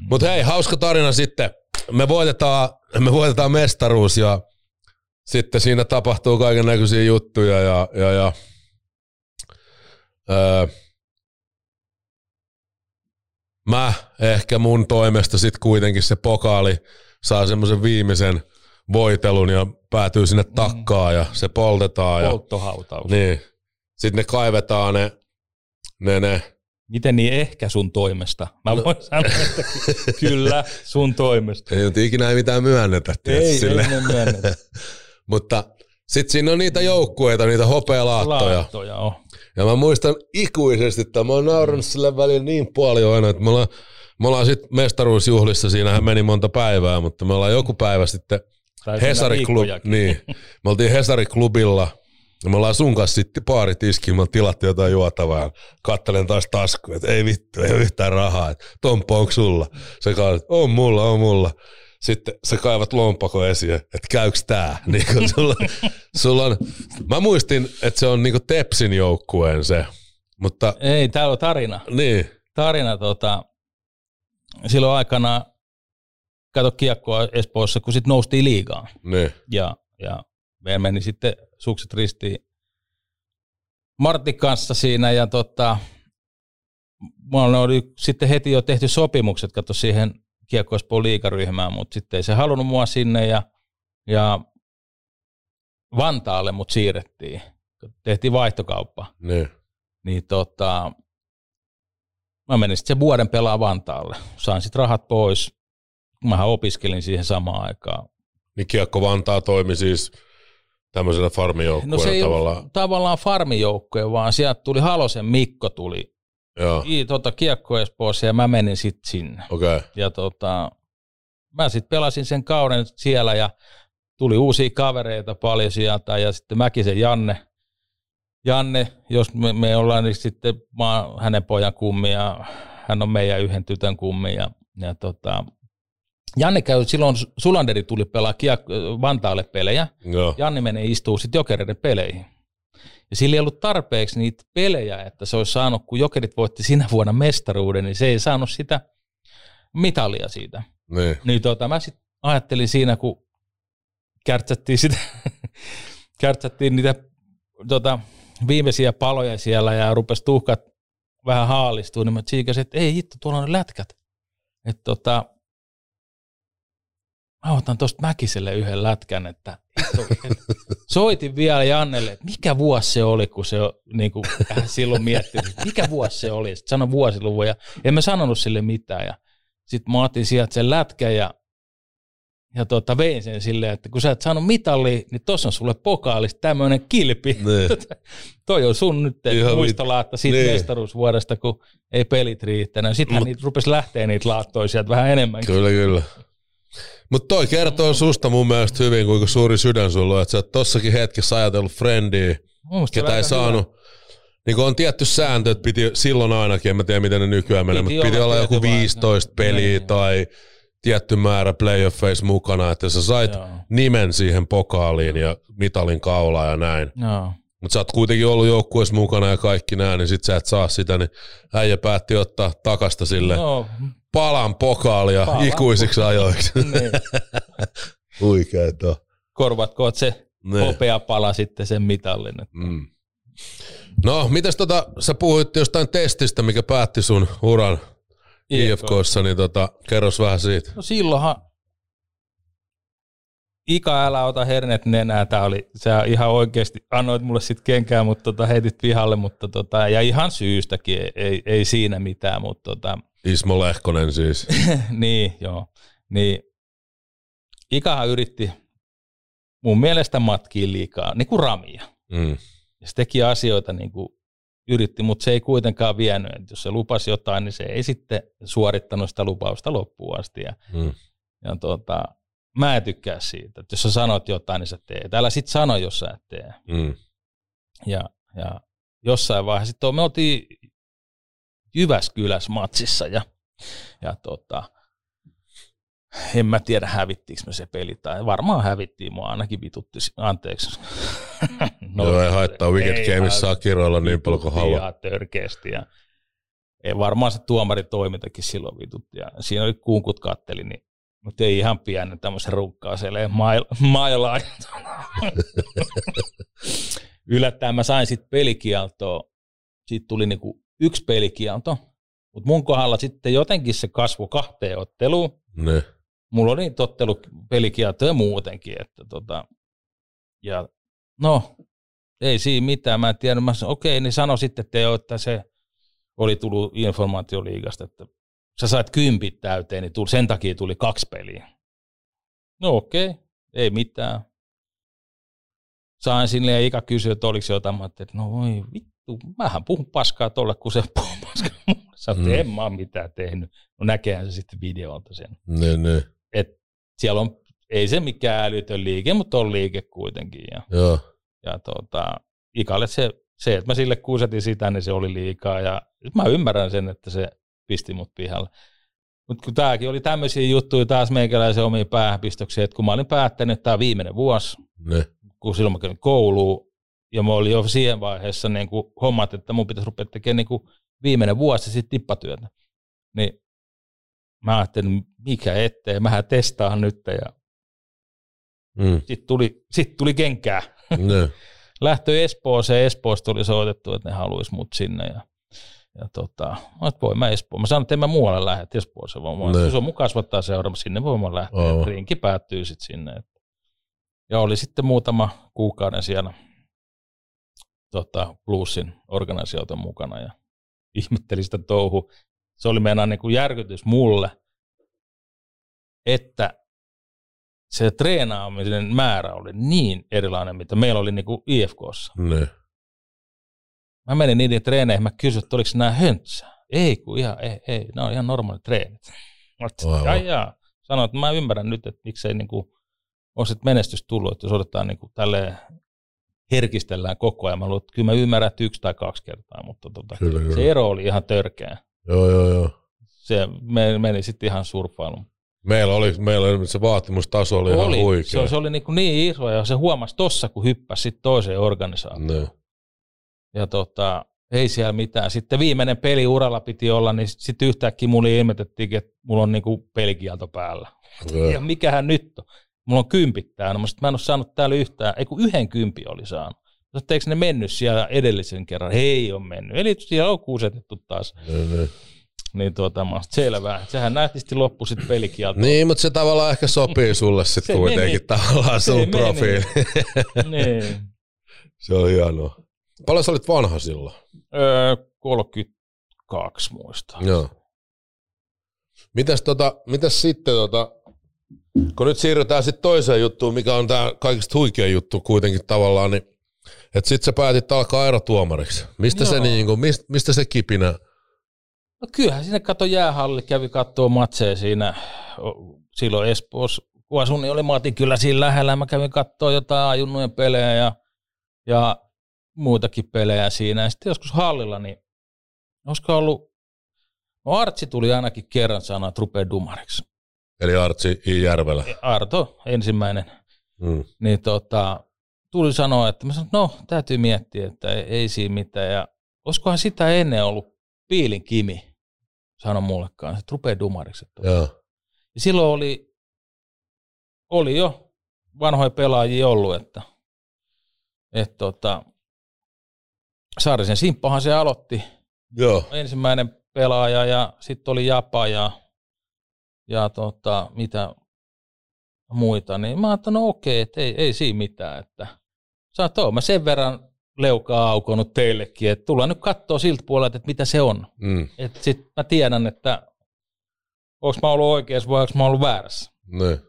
Mutta hei, hauska tarina sitten. Me voitetaan, me voitetaan mestaruus ja sitten siinä tapahtuu kaiken näköisiä juttuja ja, ja, ja öö, mä ehkä mun toimesta sitten kuitenkin se pokaali saa semmoisen viimeisen voitelun ja päätyy sinne takkaan ja se poltetaan. Ja, Polttohautaus. niin. Sitten ne kaivetaan ne, ne, ne Miten niin ehkä sun toimesta? Mä voin sanoa, että ky- kyllä sun toimesta. ei nyt ikinä ei mitään myönnetä. tiedätkö, Ei, sille. ei myönnetä. Mutta sitten siinä on niitä joukkueita, niitä hopealaattoja. Laattoja on. Ja mä muistan ikuisesti, että mä oon naurannut sille välillä niin paljon aina, että me ollaan, me ollaan sitten mestaruusjuhlissa, siinähän meni monta päivää, mutta me ollaan joku päivä sitten Tai siinä Hesari Club, viikkojakin. niin, me oltiin Hesari Klubilla, ja me ollaan sun kanssa sitten baarit iskiin, me tilattu jotain juotavaa, kattelen taas taskuun, että ei vittu, ei ole yhtään rahaa, että Tomppa, onko sulla? Se kaivat, on mulla, on mulla. Sitten sä kaivat lompako esiin, että käyks tää? Niin kun sulla, sulla on, mä muistin, että se on niinku Tepsin joukkueen se, mutta Ei, täällä on tarina. niin, Tarina tota, silloin aikana, kato kiekkoa Espoossa, kun sitten noustiin liigaan. niin, Ja, ja meillä meni sitten sukset ristiin Martin kanssa siinä ja tota, mulla oli sitten heti jo tehty sopimukset, kato siihen kiekko Espoon liigaryhmään, mutta sitten ei se halunnut mua sinne ja, ja Vantaalle mut siirrettiin. Tehtiin vaihtokauppa. niin, Niin tota, mä menin sitten sen vuoden pelaa Vantaalle. Sain sitten rahat pois. Mähän opiskelin siihen samaan aikaan. niin Kiekko Vantaa toimi siis tämmöisenä farmijoukkueena No se ei tavallaan. ole tavallaan farmijoukkoja, vaan sieltä tuli Halosen Mikko tuli Joo, i, tota, Kiekko Espoossa ja mä menin sitten sinne. Okay. Ja tota, mä sitten pelasin sen kauden siellä ja tuli uusia kavereita paljon sieltä ja sitten Mäkisen Janne, Janne, jos me, me ollaan niin sitten, mä oon hänen pojan kummi ja hän on meidän yhden tytön kummi ja, ja tota, Janne käy silloin, Sulanderi tuli pelaa Kiek- Vantaalle pelejä, Joo, Janne menee istuu sitten jokereiden peleihin. Ja sillä ei ollut tarpeeksi niitä pelejä, että se olisi saanut, kun jokerit voitti sinä vuonna mestaruuden, niin se ei saanut sitä mitalia siitä. niin, Niin tota, mä sitten ajattelin siinä, kun kärtsättiin, sitä, kärtsättiin niitä tota, viimeisiä paloja siellä ja rupesi tuhkat vähän haalistua, niin mä tsiikasin, että ei hitto, tuolla on ne lätkät. Että tota, mä otan tuosta Mäkiselle yhden lätkän, että soitin vielä Jannelle, että mikä vuosi se oli, kun se niin kuin, hän silloin mietti, mikä vuosi se oli, sitten sano vuosiluvun ja en mä sanonut sille mitään ja sitten mä otin sieltä sen lätkän ja, ja tota, vein sen silleen, että kun sä et saanut mitallia, niin tossa on sulle pokaalista tämmöinen kilpi. niin. Toi on sun nyt Ihan muistolaatta siitä niin. niin. mestaruusvuodesta, kun ei pelit riittänyt. Sittenhän Mut- niitä rupesi lähteä niitä laattoja sieltä vähän enemmän. Kyllä, kyllä. Mutta toi kertoo susta mun mielestä hyvin, kuinka suuri sydän sulla on, että sä oot tossakin hetkessä ajatellut friendiä, ketä ei saanut. Niin kun on tietty sääntö, että piti silloin ainakin, en mä tiedä miten ne nykyään menee, mutta piti olla joku tietty vai- 15 peliä Niin. tai tietty määrä playoffeissa mukana, että sä sait Joo. nimen siihen pokaaliin ja mitalin kaulaan ja näin. Joo. Mutta sä oot kuitenkin ollut joukkueessa mukana ja kaikki näin, niin sit sä et saa sitä, niin äijä päätti ottaa takasta sille No, palan pokaalia Palan ikuisiksi ajoiksi. niin. Huikeet on. Korvatko se Ne. hopea pala sitten sen mitallin. että- Mm. No, mitäs tota, sä puhuit jostain testistä, mikä päätti sun uran IFKssa, niin tota, kerros vähän siitä. No silloinhan Ika, älä ota hernet nenää. Tää oli, sä ihan oikeasti annoit mulle sit kenkää, mutta tota, heitit pihalle, mutta tota, ja ihan syystäkin, ei, ei, ei siinä mitään, mutta tota, Ismo Lehkonen siis. niin, joo. Niin, Ikahan yritti mun mielestä matkiin liikaa, niin kuin ramia. Mm. Ja se teki asioita niin kuin yritti, mutta se ei kuitenkaan vienyt. Et jos se lupasi jotain, niin se ei sitten suorittanut sitä lupausta loppuun asti. Ja, Mm. ja tota, mä en tykkää siitä, että jos sä sanot jotain, niin sä teet. Älä sit sano, jos sä et tee. Mm. Ja, ja jossain vaiheessa sitten me oltiin Jyväskylässä matsissa ja, ja tota, en mä tiedä hävittiinkö me se peli tai varmaan hävittiin, mua ainakin vitutti, anteeksi. No, Joo, ei haittaa, Wicked Gameissa saa kiroilla niin paljon kuin haluaa. Ihan törkeästi ja ei varmaan se tuomari toimintakin silloin vitutti ja siinä oli kuunkut katteli, niin mutta ei ihan pienen tämmöisen runkkaaseen mail, mailaan. Yllättäen mä sain sitten pelikieltoa. Siitä tuli niinku yksi pelikielto, mutta mun kohdalla sitten jotenkin se kasvoi kahteen otteluun. Ne. Mulla oli niitä ottelu pelikieltoja muutenkin. Että tota, ja no, ei siinä mitään. Mä en tiedä. Mä okei, niin sano sitten Teo, että se oli tullut informaatioliigasta, että sä sait kympit täyteen, niin tuli, sen takia tuli kaksi peliä. No okei, ei mitään. Sain sinne ja Ika kysyi, että oliko jotain. Mä että no voi vittu, mähän puhun paskaa tolle, kun se puhuu paskaa mulle. Että Mm. en mä mitään tehnyt. No näkehän se sitten videolta sen. Ne, ne. Et siellä on, ei se mikään älytön liike, mutta on liike kuitenkin. Ja, Joo. ja tota, Ikalle se, se, että mä sille kuusetin sitä, niin se oli liikaa. Ja mä ymmärrän sen, että se pisti mut pihalle. Mutta kun tämäkin oli tämmöisiä juttuja taas meikäläisen omiin päähänpistoksiin, että kun mä olin päättänyt, että tämä viimeinen vuosi, Ne. kun silloin mä kävin kouluun, ja mä olin jo siihen vaiheessa niin kuin hommat, että mun pitäisi rupea tekemään niin kuin viimeinen vuosi sitten tippatyötä. Niin mä ajattelin, mikä ettei, mähän testaan nyt, ja Mm. sitten tuli, sit tuli kenkää. Ne. Lähtö Espooseen, Espoosta oli soitettu, että ne haluaisi mut sinne, ja ja tota, mä että voi mä Espoon. Mä sanoin, että en mä muualle lähde että Espooseen, vaan Ne. mä, se on mun kasvattaa seuraava, sinne voi mä lähteä. Oh. Rinki päättyy sitten sinne. Ja oli sitten muutama kuukauden siellä tota, Bluesin organisaation mukana ja ihmettelin sitä touhu. Se oli meidän niin kuin järkytys mulle, että se treenaamisen määrä oli niin erilainen, mitä meillä oli niin kuin IFKssa. Ne. Mä menin niiden treeneihin, mä kysyin, että oliko nämä höntsää. Ei, kun ihan, ei, ei, nämä on ihan normaalit treenit. Mä jaa. Sanoin, että mä ymmärrän nyt, että miksei niinku, ole sit menestys tullut, että jos odotetaan niinku tälleen herkistellään koko ajan. Mä luulen, että kyllä mä ymmärrän, että yksi tai kaksi kertaa, mutta tota, Kyllä, kyllä. se ero oli ihan törkeä. Joo, joo, joo. Se me, meni sitten ihan surffailuun. Meillä oli, meillä oli se vaatimustaso oli, ihan huikea. se, se oli niinku niin iso ja se huomasi tossa, kun hyppäsi toiseen organisaatioon. Ne. Ja tota, ei siellä mitään. Sitten viimeinen peli uralla piti olla, niin sitten yhtäkkiä mulle ilmetettiin, että mulla on niinku pelikielto päällä. Ja mikähän nyt on? Mulla on kympit täällä. Mä, sit mä en ole saanut täällä yhtään, ei kun yhden kympi oli saanut. Sitten eikö ne mennyt siellä edellisen kerran? Ei ole mennyt. Eli siellä on kuusetettu taas. Niin tuota, mä selvää. Sehän nähtisti loppu sitten pelikielto. Niin, mutta se tavallaan ehkä sopii sulle sitten kuitenkin meni. tavallaan sun profiili. niin. se on hienoa. Paljon sä olit vanha silloin? öö, 32 muista. Joo. Mitäs, tota, mitäs sitten, tota, kun nyt siirrytään sitten toiseen juttuun, mikä on tämä kaikista huikea juttu kuitenkin tavallaan, niin että sitten sä päätit alkaa erotuomariksi. Mistä se, Joo. niinku, mistä, mistä se kipinä? No kyllähän sinne kato jäähalli, kävi kattoo matseja siinä silloin Espoossa. Kun asuin, niin oli Mati kyllä siinä lähellä. Mä kävin kattoo jotain ajunnujen pelejä ja, ja muitakin pelejä siinä. Ja sitten joskus hallilla, niin olisiko ollut, no Artsi tuli ainakin kerran sanoa, että rupeaa dumariksi. Eli Artsi. Järvelä. Arto ensimmäinen. Mm. Niin tota, tuli sanoa, että mä sanoin, no täytyy miettiä, että ei, ei siinä mitään. Ja olisikohan sitä ennen ollut Piilin Kimi, sanoi mullekaan, että rupeaa dumariksi. Että Joo. Ja silloin oli, oli jo vanhoja pelaajia ollut, että, että tota, Saarisen Simppahan se aloitti Joo. ensimmäinen pelaaja ja sitten oli Japa ja, ja tota, mitä muita, niin mä ajattelin, no okei, että ei, ei siinä mitään, että sä oot, mä sen verran leukaa aukonut teillekin, että tullaan nyt katsoa siltä puolelta, että mitä se on. Mm. Että sit mä tiedän, että onko mä ollut oikeassa vai onko mä ollut väärässä. Ne.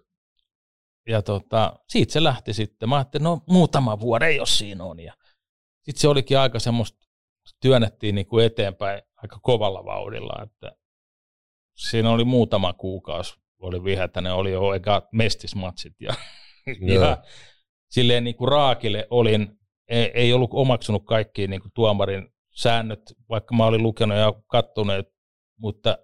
Ja tota, siitä se lähti sitten. Mä ajattelin, no muutama vuoden, jos siinä on. Ja sitten se olikin aika semmoista, työnnettiin niin kuin eteenpäin aika kovalla vauhdilla, että siinä oli muutama kuukausi, oli viheltä, ne oli jo eka mestismatsit ja, Joo. ja silleen niin kuin raakille olin, ei, ei ollut omaksunut kaikkia niin kuin tuomarin säännöt, vaikka mä olin lukenut ja kattonut, mutta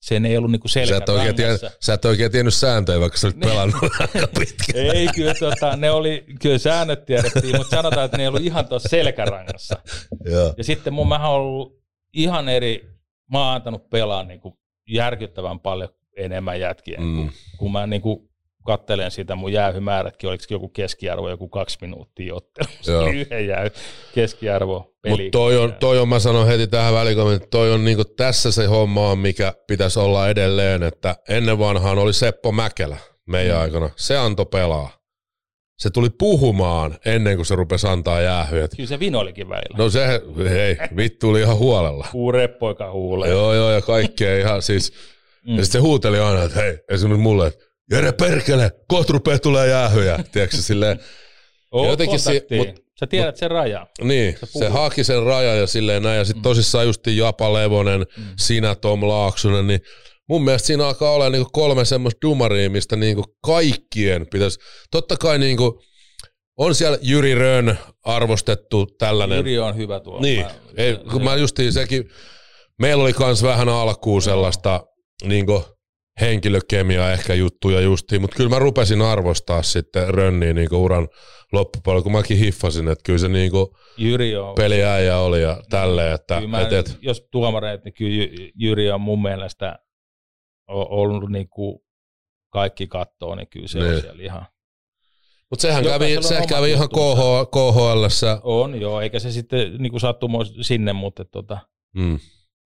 sen ei ollut niin kuin Sä et, oikein tiennyt, selkärangassa. sä et oikein tiennyt sääntöjä, vaikka sä olit pelannut aika pitkään. Ei, kyllä, tota, ne oli, kyllä säännöt tiedettiin, mutta sanotaan, että ne ei ollut ihan tuossa selkärangassa. Joo. Ja sitten mun on ollut ihan eri, mä oon antanut pelaa niin kuin järkyttävän paljon enemmän jätkiä, Mm. mm. kun mä niin kuin kattelen sitä mun jäähymäärätkin, oliko joku keskiarvo, joku kaksi minuuttia ottelu. Se Joo. yhden jäähy keskiarvo peli. Mutta toi on, toi on, mä sanon heti tähän väliin, että toi on niinku tässä se homma on, mikä pitäisi olla edelleen, että ennen vanhaan oli Seppo Mäkelä meidän Mm. aikana. Se antoi pelaa. Se tuli puhumaan ennen kuin se rupesi antaa jäähyjä. Kyllä se vinoilikin välillä. No se, hei, vittu oli ihan huolella. Kuu reppoika huulee. Joo, joo, ja kaikkea ihan siis. Mm. Ja sitten se huuteli aina, että hei, esimerkiksi mulle, että Jere perkele, kohta rupeaa tulee jäähyjä. Tiedätkö silleen, Oo, jotenkin si- mut- Sä tiedät sen rajan. Niin, Se haki sen rajan ja silleen näin. Ja sitten tosissaan justi Japa Levonen, mm. sinä Tom Laaksonen, niin mun mielestä siinä alkaa olla niinku kolme semmoista dumaria, mistä niinku kaikkien pitäisi, totta kai niinku, on siellä Jyri Rön arvostettu tällainen. Jyri on hyvä tuolla. Niin, Mä- ei, kun se- mä justiin sekin, meillä oli kans vähän alkuun sellaista niinku henkilökemia ehkä juttuja justiin, mutta kyllä mä rupesin arvostaa sitten Rönniä niinku uran loppupuolella, kun mäkin hiffasin, että kyllä se niinku Jyri on. peliäijä oli ja tälleen, että mä, et, et, jos tuomareet, niin kyllä Jy- Jyri on mun mielestä ollut niin kuin kaikki kattoo, niin kyllä se Niin. on siellä ihan. mutta sehän kävi, se kävi ihan. KH, KHLssä. On joo, eikä se sitten niin kuin sattumo sinne, mutta tota, Mm.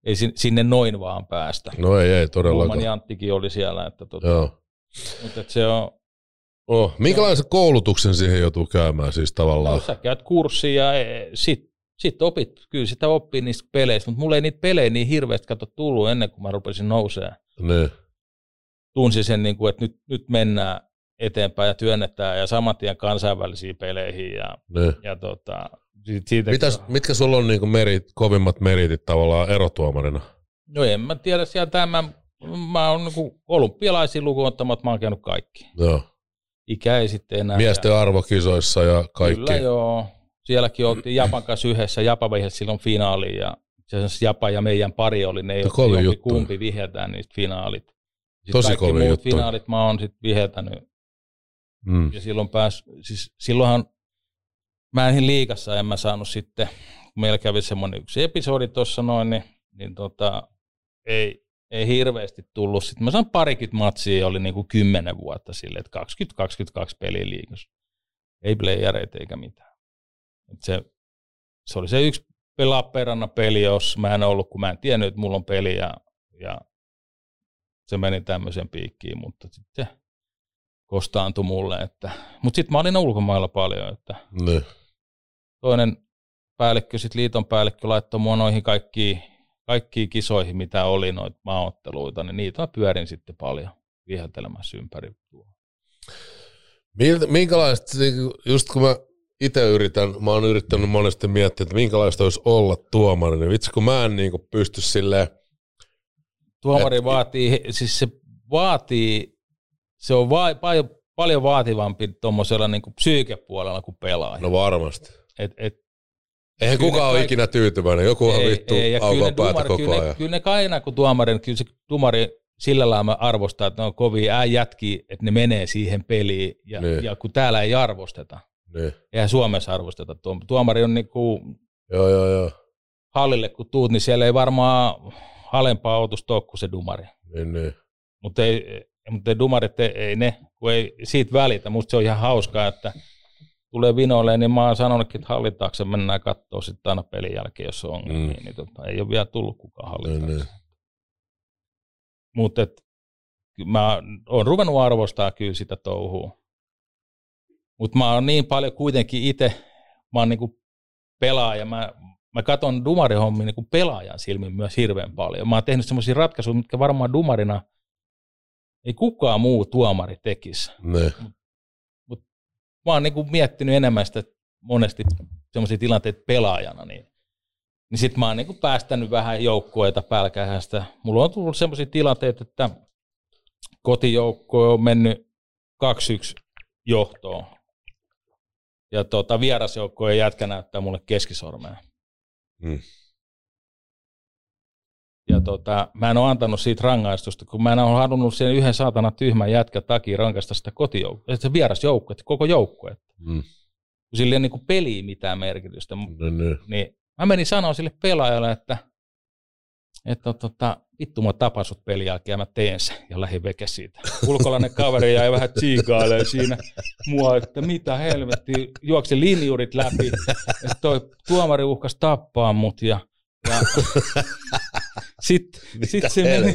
Ei sin- sinne noin vaan päästä. No ei, ei todellakaan. Janttikin oli siellä, että tota, Joo. mutta et se on, Oh, minkälaisen koulutuksen siihen joutuu käymään siis tavallaan? no, sä käyt kurssia ja e, sit, sit opit, kyllä sitä oppii niistä peleistä, mutta mulla ei niitä pelejä niin hirveästi kato tullut ennen kuin mä rupesin nousemaan. Niin. tunsi sen, niin kuin, että nyt, nyt mennään eteenpäin ja työnnetään ja saman tien kansainvälisiin peleihin. Ja, Niin. ja tota, Mitäs, mitkä sulla on niinku merit, kovimmat meritit tavallaan erotuomarina? No en mä tiedä sieltä, mä, mä oon niin olympialaisia lukuun ottamatta, mä oon käynyt kaikki. Joo. Ikä ei sitten enää. Miesten arvokisoissa ja kaikki. Kyllä joo. Sielläkin oltiin Japan kanssa yhdessä. Japa vihjasi silloin finaaliin ja itse asiassa Japa ja meidän pari oli ne, jompi juttu. kumpi vihetään niistä finaalit. Sitten Tosi kaikki kovin muut juttu. finaalit mä oon sitten vihetänyt Mm. Ja silloin pääs, siis silloinhan mä en liikassa en mä saanut sitten, kun meillä kävi semmoinen yksi episodi tuossa noin, niin, niin tota, ei, ei hirveästi tullut. Sitten mä sain parikymmentä matsia, oli niinku kymmenen vuotta sille, että 20-22 peliä liikassa. Ei playereita eikä mitään. Et se, se oli se yksi pelaa peli, jos mä en ollut, kun mä en tiennyt, että mulla on peli ja, ja se meni tämmöisen piikkiin, mutta sitten kostaantui mulle. Että, mutta sitten mä olin ulkomailla paljon, että Niin. Toinen päällikkö, sitten liiton päällikkö laittoi mua noihin kaikkiin, kaikkiin kisoihin, mitä oli noita maaotteluita, niin niitä mä pyörin sitten paljon viheltelemässä ympäri tuo. Minkälaista, just kun mä itse yritän, mä oon yrittänyt monesti miettiä, että minkälaista olisi olla tuomari, niin vitsi kun mä en niinku pysty silleen, Tuomari Et- vaatii, siis se vaatii, se on va- paljon, paljon vaativampi tuommoisella niin psyykepuolella kuin pelaaja. no varmasti. Et, et, Eihän Kyllä kukaan ole kaikki- ikinä tyytyväinen, joku on vittu ja kyllä ne päätä koko kyllä ajan. Ne, kyllä ne aina kun tuomari, kyllä se tuomari sillä lailla mä arvostaa, että ne on kovia ää jätkiä, että ne menee siihen peliin, ja, Niin. ja kun täällä ei arvosteta, Niin. eihän Suomessa arvosteta. Tuo- Tuomari on niin kuin Joo, joo, joo. hallille kun tuut, niin siellä ei varmaan alempaa otusta ole kuin se dumari. Niin, niin. Mutta ei, mutta ei dumarit, ei, ei ne, kun ei siitä välitä. Musta se on ihan hauskaa, että tulee vinoille, niin mä oon sanonutkin, että hallitaakse mennään katsoa sitten aina pelin jälkeen, jos on ongelmia. Mm. Mm. Niin, tota, ei ole vielä tullut kukaan niin, hallitaakse. niin. Mutta mä oon ruvennut arvostaa kyllä sitä touhua. Mutta mä oon niin paljon kuitenkin itse, mä oon niinku pelaaja, mä, mä katson dumarihommin niinku pelaajan silmin myös hirveän paljon. Mä oon tehnyt semmoisia ratkaisuja, mitkä varmaan dumarina ei kukaan muu tuomari tekisi. Mä oon niinku miettinyt enemmän sitä monesti semmoisia tilanteita pelaajana, niin, niin sitten mä oon niinku päästänyt vähän joukkueita pälkähästä. Mulla on tullut semmoisia tilanteita, että kotijoukko on mennyt 2-1 johtoon. Ja tota, vierasjoukkojen jätkä näyttää mulle keskisormea. Mm. Ja tota, mä en ole antanut siitä rangaistusta, kun mä en ole halunnut sen yhden saatana tyhmän jätkä takia rankaista sitä kotijoukkoa, se vierasjoukkoa, koko joukkoa. Mm. Sillä ei niin peliä mitään merkitystä. Niin, niin. Niin mä menin sanoa sille pelaajalle, että että tota, vittu mä tapan sut pelin jälkeen ja mä teen sen ja lähdin veke siitä. Ulkolainen kaveri jäi vähän tsiikailemaan siinä mua, että mitä helvetti, juoksi linjurit läpi, että toi tuomari uhkas tappaa mut ja, ja sitten sit se, meni,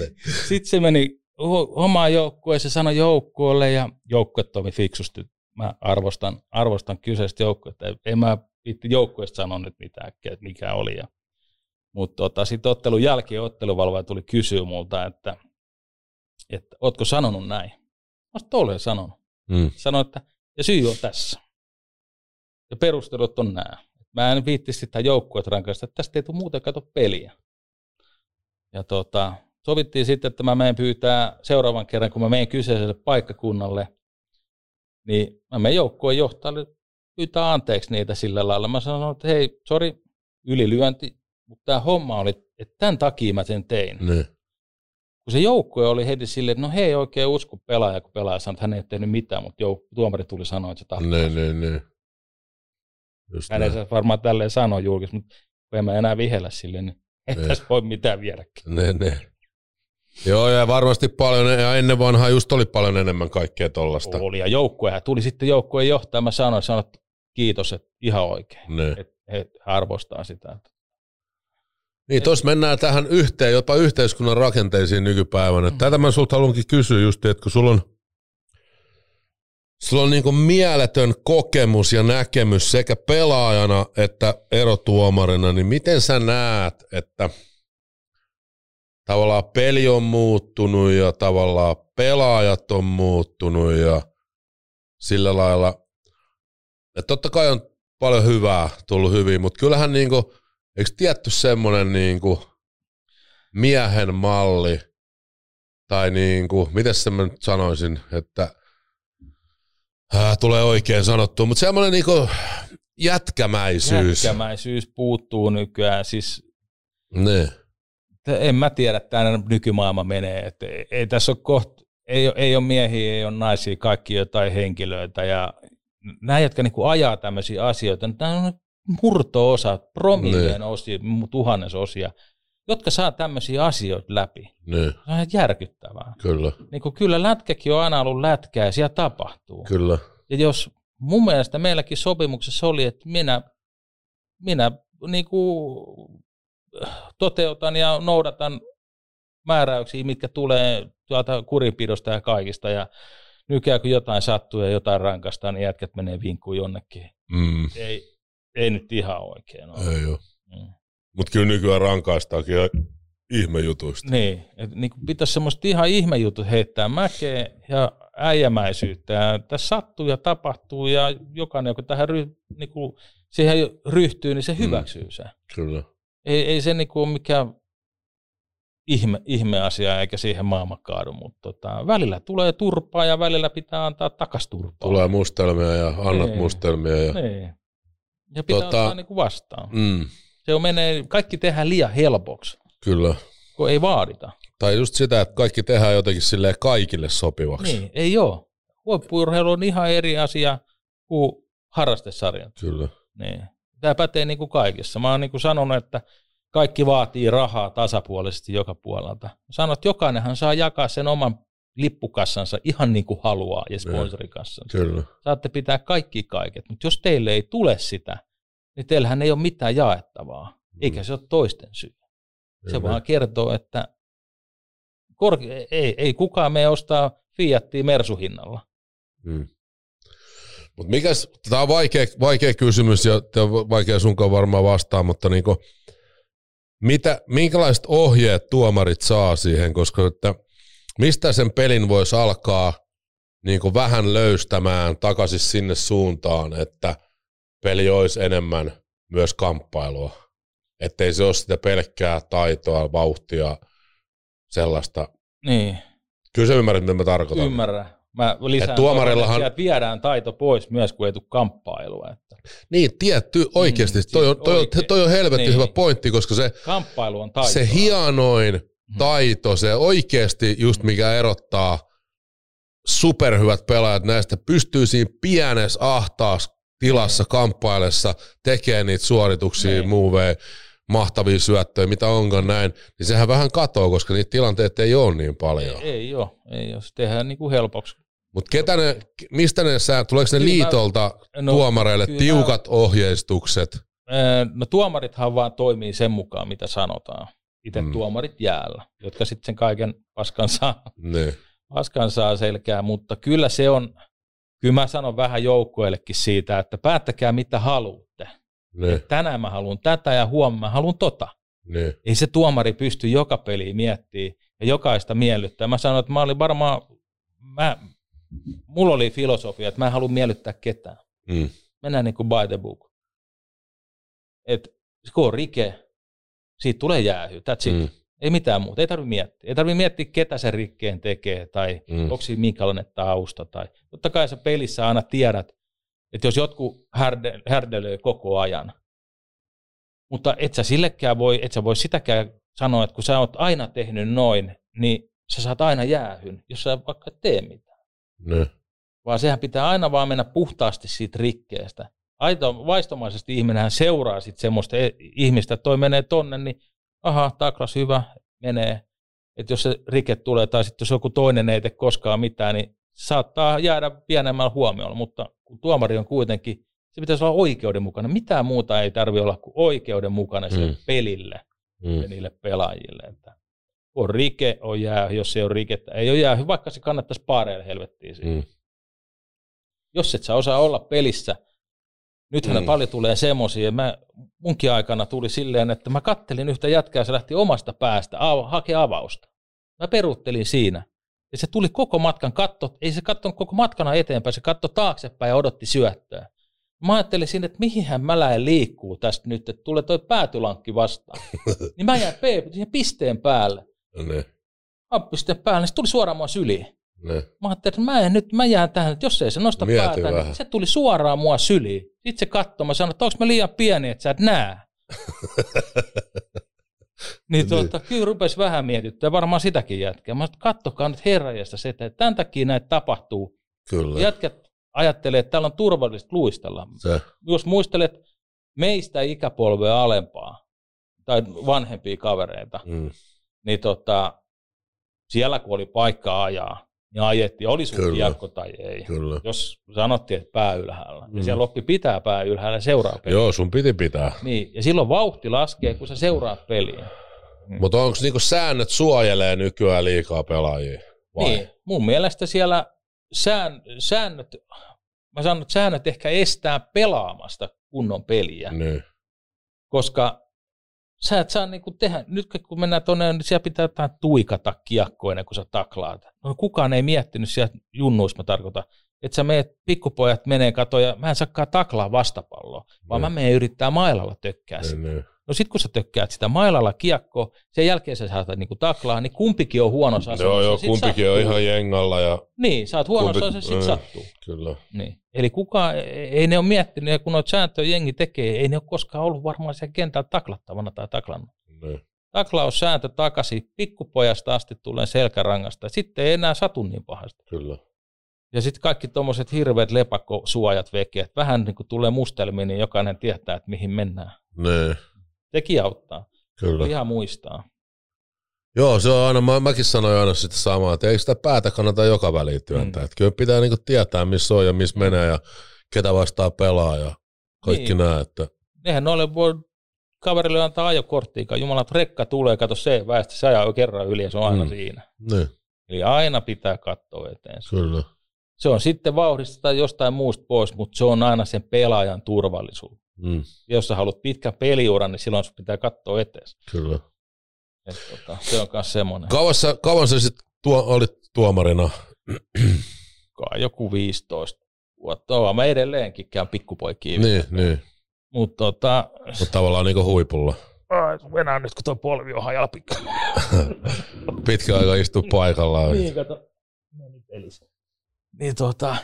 sit se meni omaan joukkueeseen, sanoi joukkueelle ja joukkue toimi fiksusti. Mä arvostan, arvostan kyseistä joukkuetta. En mä vitti joukkueesta sanoa nyt mitään, että mikä oli. Ja mutta tota, sitten ottelun jälkeen otteluvalvoja tuli kysyä multa, että, että ootko sanonut näin? Mä olen sanonut. Mm. Sanoin, että ja syy on tässä. Ja perustelut on nämä. Mä en viitti sitä joukkueet rankaista, että tästä ei tule muuten kato peliä. Ja tota, sovittiin sitten, että mä menen pyytää seuraavan kerran, kun mä menen kyseiselle paikkakunnalle, niin mä menen joukkueen johtajalle pyytää anteeksi niitä sillä lailla. Mä sanoin, että hei, sori, ylilyönti, mutta tämä homma oli, että tämän takia mä sen tein. Ne. Kun se joukkue oli heti silleen, että no hei oikein usko pelaaja, kun pelaaja sanoi, että hän ei tehnyt mitään, mutta jouk- tuomari tuli sanoa, että se tahtoo. Ne, ne, ne. Just hän ei varmaan tälleen sanoa julkisesti, mutta kun en mä enää vihellä silleen, niin ei ne. tässä voi mitään viedäkään. Ne, ne. Joo, ja varmasti paljon, ja ennen vanhaa just oli paljon enemmän kaikkea tollasta. Oli, ja joukkue, tuli sitten joukkueen johtaja, mä sanoin, sanoin että kiitos, että ihan oikein, että he arvostaa sitä. Niin, tuossa mennään tähän yhteen, jopa yhteiskunnan rakenteisiin nykypäivänä. Mm. Tätä mä sulta haluankin kysyä just, että kun sulla on, sulla on niin mieletön kokemus ja näkemys sekä pelaajana että erotuomarina, niin miten sä näet, että tavallaan peli on muuttunut ja tavallaan pelaajat on muuttunut ja sillä lailla, että totta kai on paljon hyvää tullut hyvin, mutta kyllähän niin kuin eikö tietty semmoinen niin kuin miehen malli, tai niin kuin, miten mä nyt sanoisin, että äh, tulee oikein sanottua, mutta semmoinen niin kuin jätkämäisyys. Jätkämäisyys puuttuu nykyään, siis ne. En mä tiedä, että tämä nykymaailma menee. Että ei, ei tässä ole kohta, ei, ei ole miehiä, ei ole naisia, kaikki jotain henkilöitä. Ja nämä, jotka niin ajaa tämmöisiä asioita, niin tämä on murto-osa, promilleen osia, tuhannesosia, jotka saa tämmöisiä asioita läpi. Ne. Se on järkyttävää. Kyllä. Niin kuin kyllä lätkäkin on aina ollut lätkää ja siellä tapahtuu. Kyllä. Ja jos mun mielestä meilläkin sopimuksessa oli, että minä, minä niin kuin toteutan ja noudatan määräyksiä, mitkä tulee tuolta kurinpidosta ja kaikista. Ja nykyään kun jotain sattuu ja jotain rankasta, niin jätkät menee vinkkuun jonnekin. Mm. Ei, ei nyt ihan oikein ole. Ei ole. Mm. Mutta kyllä nykyään rankaistaankin ihmejutuista. Niin, että niin pitäisi semmoista ihan ihmejutut heittää mäkeä ja äijämäisyyttä. Ja tässä sattuu ja tapahtuu ja jokainen, joka tähän ry, niin kuin siihen ryhtyy, niin se mm. hyväksyy sen. Kyllä. Ei, ei se niin kuin ole mikään ihme, ihme asia eikä siihen maailma kaadu, mutta tota, välillä tulee turpaa ja välillä pitää antaa takas turpaa. Tulee mustelmia ja annat niin. mustelmia. Ja... Niin. Ja pitää tota, ottaa niin kuin vastaan. Mm. Se on menee, kaikki tehdään liian helpoksi. Kyllä. Kun ei vaadita. Tai just sitä, että kaikki tehdään jotenkin silleen kaikille sopivaksi. Niin, ei ole. Huippuurheilu on ihan eri asia kuin harrastesarjat. Kyllä. Niin. Tämä pätee niin kuin kaikessa. Mä oon niin kuin sanonut, että kaikki vaatii rahaa tasapuolisesti joka puolelta. Sanoit, että jokainenhan saa jakaa sen oman lippukassansa ihan niin kuin haluaa ja sponsorikassansa. Kyllä. Saatte pitää kaikki kaiket, mutta jos teille ei tule sitä, niin teillähän ei ole mitään jaettavaa, mm. eikä se ole toisten syy. Se Kyllä. vaan kertoo, että korke- ei, ei kukaan me ostaa Fiattia Mersuhinnalla. Mm. Mutta mikäs, tämä on vaikea, vaikea kysymys ja vaikea sunkaan varmaan vastaa, mutta niinku, mitä, minkälaiset ohjeet tuomarit saa siihen, koska että mistä sen pelin voisi alkaa niin kuin vähän löystämään takaisin sinne suuntaan, että peli olisi enemmän myös kamppailua. Ettei se ole sitä pelkkää taitoa, vauhtia, sellaista. Niin. Kyllä sä ymmärrät, mitä mä tarkoitan. Ymmärrän. Mä lisään tuomarillahan... että viedään taito pois myös, kun ei tule kamppailua. Että... Niin, tietty, oikeasti. Mm, toi, on, toi, oikein. toi on helvetti niin. hyvä pointti, koska se, Kamppailu on taito. se hienoin Mm-hmm. taito, se oikeasti just mikä erottaa superhyvät pelaajat näistä, pystyy siinä pienessä ahtaassa tilassa kamppailessa tekemään niitä suorituksia, niin. moveja, mahtavia syöttöjä, mitä onkaan näin, niin sehän vähän katoo, koska niitä tilanteita ei ole niin paljon. Ei, ei ole, ei ole. Se tehdään niin kuin helpoksi. Mutta ketä ne, mistä ne sää, tuleeko ne Kyllä liitolta No, tuomareille kyllä tiukat ohjeistukset? No tuomarithan vaan toimii sen mukaan, mitä sanotaan. Itse Mm. mm. tuomarit jäällä, jotka sitten sen kaiken paskan saa, Ne. paskan saa selkää, mutta kyllä se on, kyllä mä sanon vähän joukkueillekin siitä, että päättäkää mitä haluatte. Ne. Tänään mä haluan tätä ja huomenna mä haluan tota. Ne. Ei se tuomari pysty joka peliä miettimään ja jokaista miellyttää. Mä sanoin, että mä olin varmaan, mä, mulla oli filosofia, että mä en halua miellyttää ketään. Mm. Mennään niin kuin by the book. Et kun on rike, siitä tulee jäähy, that's it. Mm. Ei mitään muuta, ei tarvitse miettiä. Ei tarvitse miettiä, ketä se rikkeen tekee tai Mm. onko siinä minkälainen tausta. Tai totta kai sä pelissä aina tiedät, että jos jotkut härde, härdelöi koko ajan, mutta et sä sillekään voi, et sä voi sitäkään sanoa, että kun sä oot aina tehnyt noin, niin sä saat aina jäähyn, jos sä vaikka tee mitään Ne. vaan sehän pitää aina vaan mennä puhtaasti siitä rikkeestä. Aito, vaistomaisesti ihminenhän seuraa sitten semmoista e- ihmistä, että toi menee tonne, niin aha, taklas hyvä, menee. Että jos se rike tulee, tai sitten jos joku toinen ei tee koskaan mitään, niin saattaa jäädä pienemmällä huomiolla, mutta kun tuomari on kuitenkin, se pitäisi olla oikeudenmukainen. Mitään muuta ei tarvitse olla kuin oikeudenmukainen sille Mm. pelille Mm. ja niille pelaajille. Että on rike, on jää, jos ei ole rikettä, ei ole jää, vaikka se kannattaisi paareille helvettiin Mm. jos et sä osaa olla pelissä, nythän Mm. paljon tulee semmoisia, mä, munkin aikana tuli silleen, että mä kattelin yhtä jätkää, se lähti omasta päästä, av, hake avausta. Mä peruuttelin siinä. Ja se tuli koko matkan katto, ei se katsonut koko matkana eteenpäin, se katsoi taaksepäin ja odotti syöttöä. Mä ajattelin siinä, että mihinhän mä lähden liikkuu tästä nyt, että tulee toi päätylankki vastaan. niin mä jäin P, siihen pisteen päälle. Ne. Pisteen päälle, niin se tuli suoraan mua syliin. Ne. Mä ajattelin, että mä en nyt, mä jään tähän, että jos ei se nosta Mieti päätä, vähän. niin se tuli suoraan mua syliin. Sitten se katsoi, mä sanoin, että onko mä liian pieni, että sä et näe. niin tuota, kyllä rupesi vähän mietittää, varmaan sitäkin jätkää. Mä sanoin, että kattokaa nyt herrajasta se, että tämän takia näitä tapahtuu. Kyllä. Jätkät ajattelee, että täällä on turvallista luistella. Se. Jos muistelet meistä ikäpolvea alempaa, tai vanhempia kavereita, Mm. niin tota, siellä kun oli paikka ajaa, niin ajettiin, oli sun kiekko tai ei. Kyllä. Jos sanottiin, että pää ylhäällä, Mm. ja siellä oppi pitää pää ylhäällä seuraa peliä. Joo, sun piti pitää. Niin, ja silloin vauhti laskee, kun sä seuraat peliä. Mutta onko niinku säännöt suojelee nykyään liikaa pelaajia? Vai? Niin, mun mielestä siellä sään, säännöt, mä sanon, että säännöt ehkä estää pelaamasta kunnon peliä, Niin. koska sä et saa niinku tehdä, nyt kun mennään tuonne, niin siellä pitää jotain tuikata kiekkoa ennen kuin sä taklaat. No kukaan ei miettinyt sieltä junnuissa, mä tarkoitan, että sä meet, pikkupojat menee katoa ja mä en saakaan taklaa vastapalloa, vaan Niin. mä menen yrittää mailalla tökkää sitä. Niin, niin. No sit kun sä tökkäät sitä mailalla kiekkoa, sen jälkeen sä saat niinku taklaa, niin kumpikin on huonossa asemassa. Joo, joo, Sit kumpikin on sattuu. ihan jengalla ja Niin, sä oot huonossa Kumpi- asemassa, sit mm. sattuu. kyllä. Niin. Eli kukaan, ei ne ole miettinyt, ja kun noita sääntöjä jengi tekee, ei ne ole koskaan ollut varmaan siellä kentällä taklattavana tai taklannut. Niin. Taklaussääntö takaisin, pikkupojasta asti tulee selkärangasta, sitten ei enää satu niin pahasti. Kyllä. Ja sitten kaikki tuommoiset hirveät lepakkosuojat vekeet, vähän niin kuin tulee mustelmiin, niin jokainen tietää, että mihin mennään. Niin. Teki auttaa, Kyllä. ihan muistaa. Joo, se on aina, mä, mäkin sanoin aina sitä samaa, että eikö sitä päätä kannata joka väliin työntää. Mm. Että kyllä pitää niinku tietää, missä on ja missä menee ja ketä vastaan pelaa ja kaikki Niin. nämä. Että, Eihän noille voi kaverille antaa ajokorttiikaan. Jumala, rekka tulee, kato se, väestä se ajaa jo kerran yli ja se on aina Mm. mm. siinä. niin, Eli aina pitää katsoa eteen. kyllä. Se on sitten vauhdista tai jostain muusta pois, mutta se on aina sen pelaajan turvallisuus. Mm, Jos sä haluat pitkä peliuran, niin silloin sun pitää katsoa eteen. kyllä. Et, tota, se on myös semmoinen. Kauan sä, kauan sä sitten tuo, olit tuomarina? Kai joku 15 vuotta. Oon mä edelleenkin käyn pikkupoikiin. Niin, niin. Mutta tota, Mutta tavallaan niinku huipulla. enää nyt kun tuo polvi on hajalla pikku. Pitkä aika istua paikallaan. Niin, kato. Pelissä. Niin tota,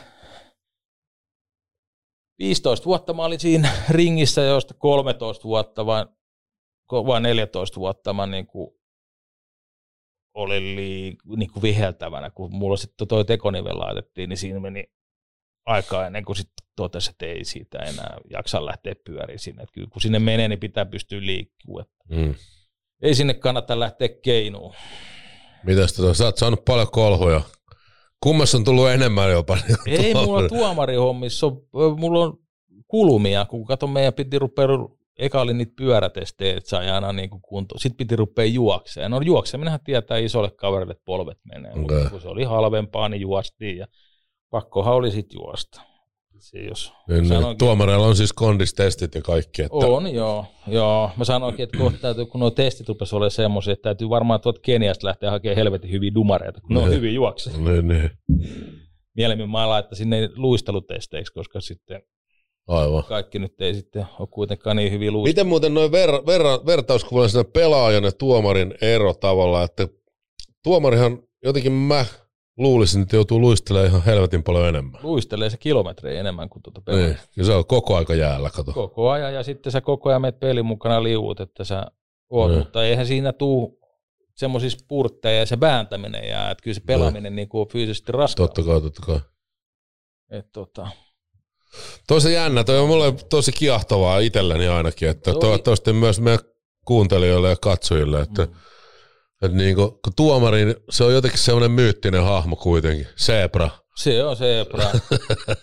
15 vuotta mä olin siinä ringissä, josta 13 vuotta vai, vai 14 vuotta mä niin kuin olin lii, niin kuin viheltävänä, kun mulla sitten toi tekonivel laitettiin, niin siinä meni aikaa ennen kuin sitten totesi, että ei siitä enää jaksa lähteä pyöriin sinne. Että kyllä kun sinne menee, niin pitää pystyä liikkumaan. Mm. Ei sinne kannata lähteä keinuun. Mitäs tota, sä oot saanut paljon kolhuja. Kummassa on tullut enemmän jopa? Ei mulla tuomarihommissa mulla on kulumia, kun kato meidän piti rupea, eka oli niitä pyörätestejä, että sai aina niin kuin kunto. Sitten piti rupea juokseen. No juokseminenhan tietää isolle kaverille, että polvet menee, okay. mutta kun se oli halvempaa, niin juostiin ja pakkohan oli sitten juosta. Se, jos Niin, niin, sanoinkin- tuomareilla on siis kondistestit ja kaikki. Että, On, joo. joo. Mä sanoinkin, että kohta täytyy, kun nuo testit rupesi olemaan semmoisia, että täytyy varmaan tuolta Keniasta lähteä hakemaan helvetin hyviä dumareita, kun ne on Niin. hyvin juokse. Niin, niin. Mielemmin mä laittaisin ne luistelutesteiksi, koska sitten Aivan. kaikki nyt ei sitten ole kuitenkaan niin hyvin luistelu. Miten muuten noin ver, ver, vertauskuvalla siinä pelaajan ja tuomarin ero tavallaan, että tuomarihan jotenkin mä luulisin, että joutuu luistelemaan ihan helvetin paljon enemmän. Luistelee se kilometrejä enemmän kuin tuota pelaa. Niin. Ja se on koko aika jäällä, kato. Koko ajan ja sitten sä koko ajan menet pelin mukana liuut, että sä oot, Niin. mutta eihän siinä tuu semmoisia spurtteja ja se vääntäminen ja että kyllä se pelaaminen niin kuin on fyysisesti raskaa. Totta kai, totta kai. Et, tota, Tosi jännä, toi on mulle tosi kiahtovaa itselleni ainakin, että Toi- toivottavasti myös meidän kuuntelijoille ja katsojille, että, Mm. Niin kuin, kun tuomari, se on jotenkin semmoinen myyttinen hahmo kuitenkin, zebra. se on zebra.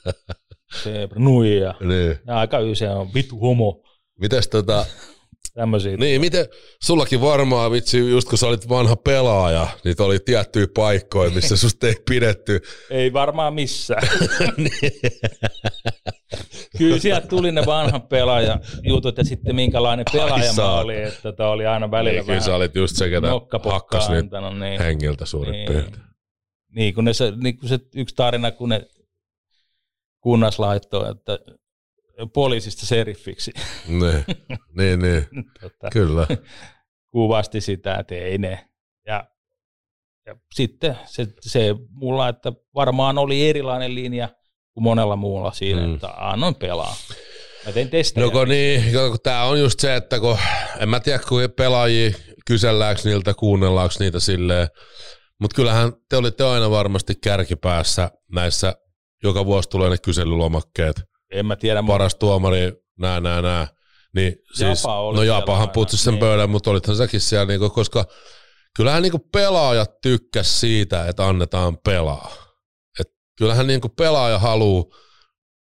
zebra, nuija. Niin. Ja aika usein on vitu homo. Mites tota, Tämmöisiä. niin miten, sullakin varmaan vitsi, just kun sä olit vanha pelaaja, niin oli tiettyjä paikkoja, missä susta ei pidetty. Ei varmaan missään. Kyllä sieltä tuli ne vanhan pelaaja jutut ja sitten minkälainen pelaaja mä saakka. olin, että tota oli aina välillä Niin, kyllä vähän sä olit just se, ketä hakkas antanut. Niin, hengiltä suurin Niin. piirtein. niin, kun ne, se, niin kun se yksi tarina, kun ne kunnas laittoi, että poliisista seriffiksi. Niin, niin, niin. tota, kyllä. kuvasti sitä, että ei ne. Ja, ja sitten se, se mulla, että varmaan oli erilainen linja kuin monella muulla siinä, Mm. että annoin pelaa. Mä tein testejä. No niin, tää on just se, että kun, en mä tiedä kun pelaajia kyselläänkö niiltä, kuunnellaanko niitä silleen, mutta kyllähän te olitte aina varmasti kärkipäässä näissä, joka vuosi tulee ne kyselylomakkeet, En mä tiedä, paras tuomari, nää, nää, nää. Niin siis, Japa oli no Japahan putsi sen niin. pöydän, mutta olithan säkin siellä, niinku, koska kyllähän niinku pelaajat tykkäs siitä, että annetaan pelaa. Et kyllähän niinku pelaaja haluaa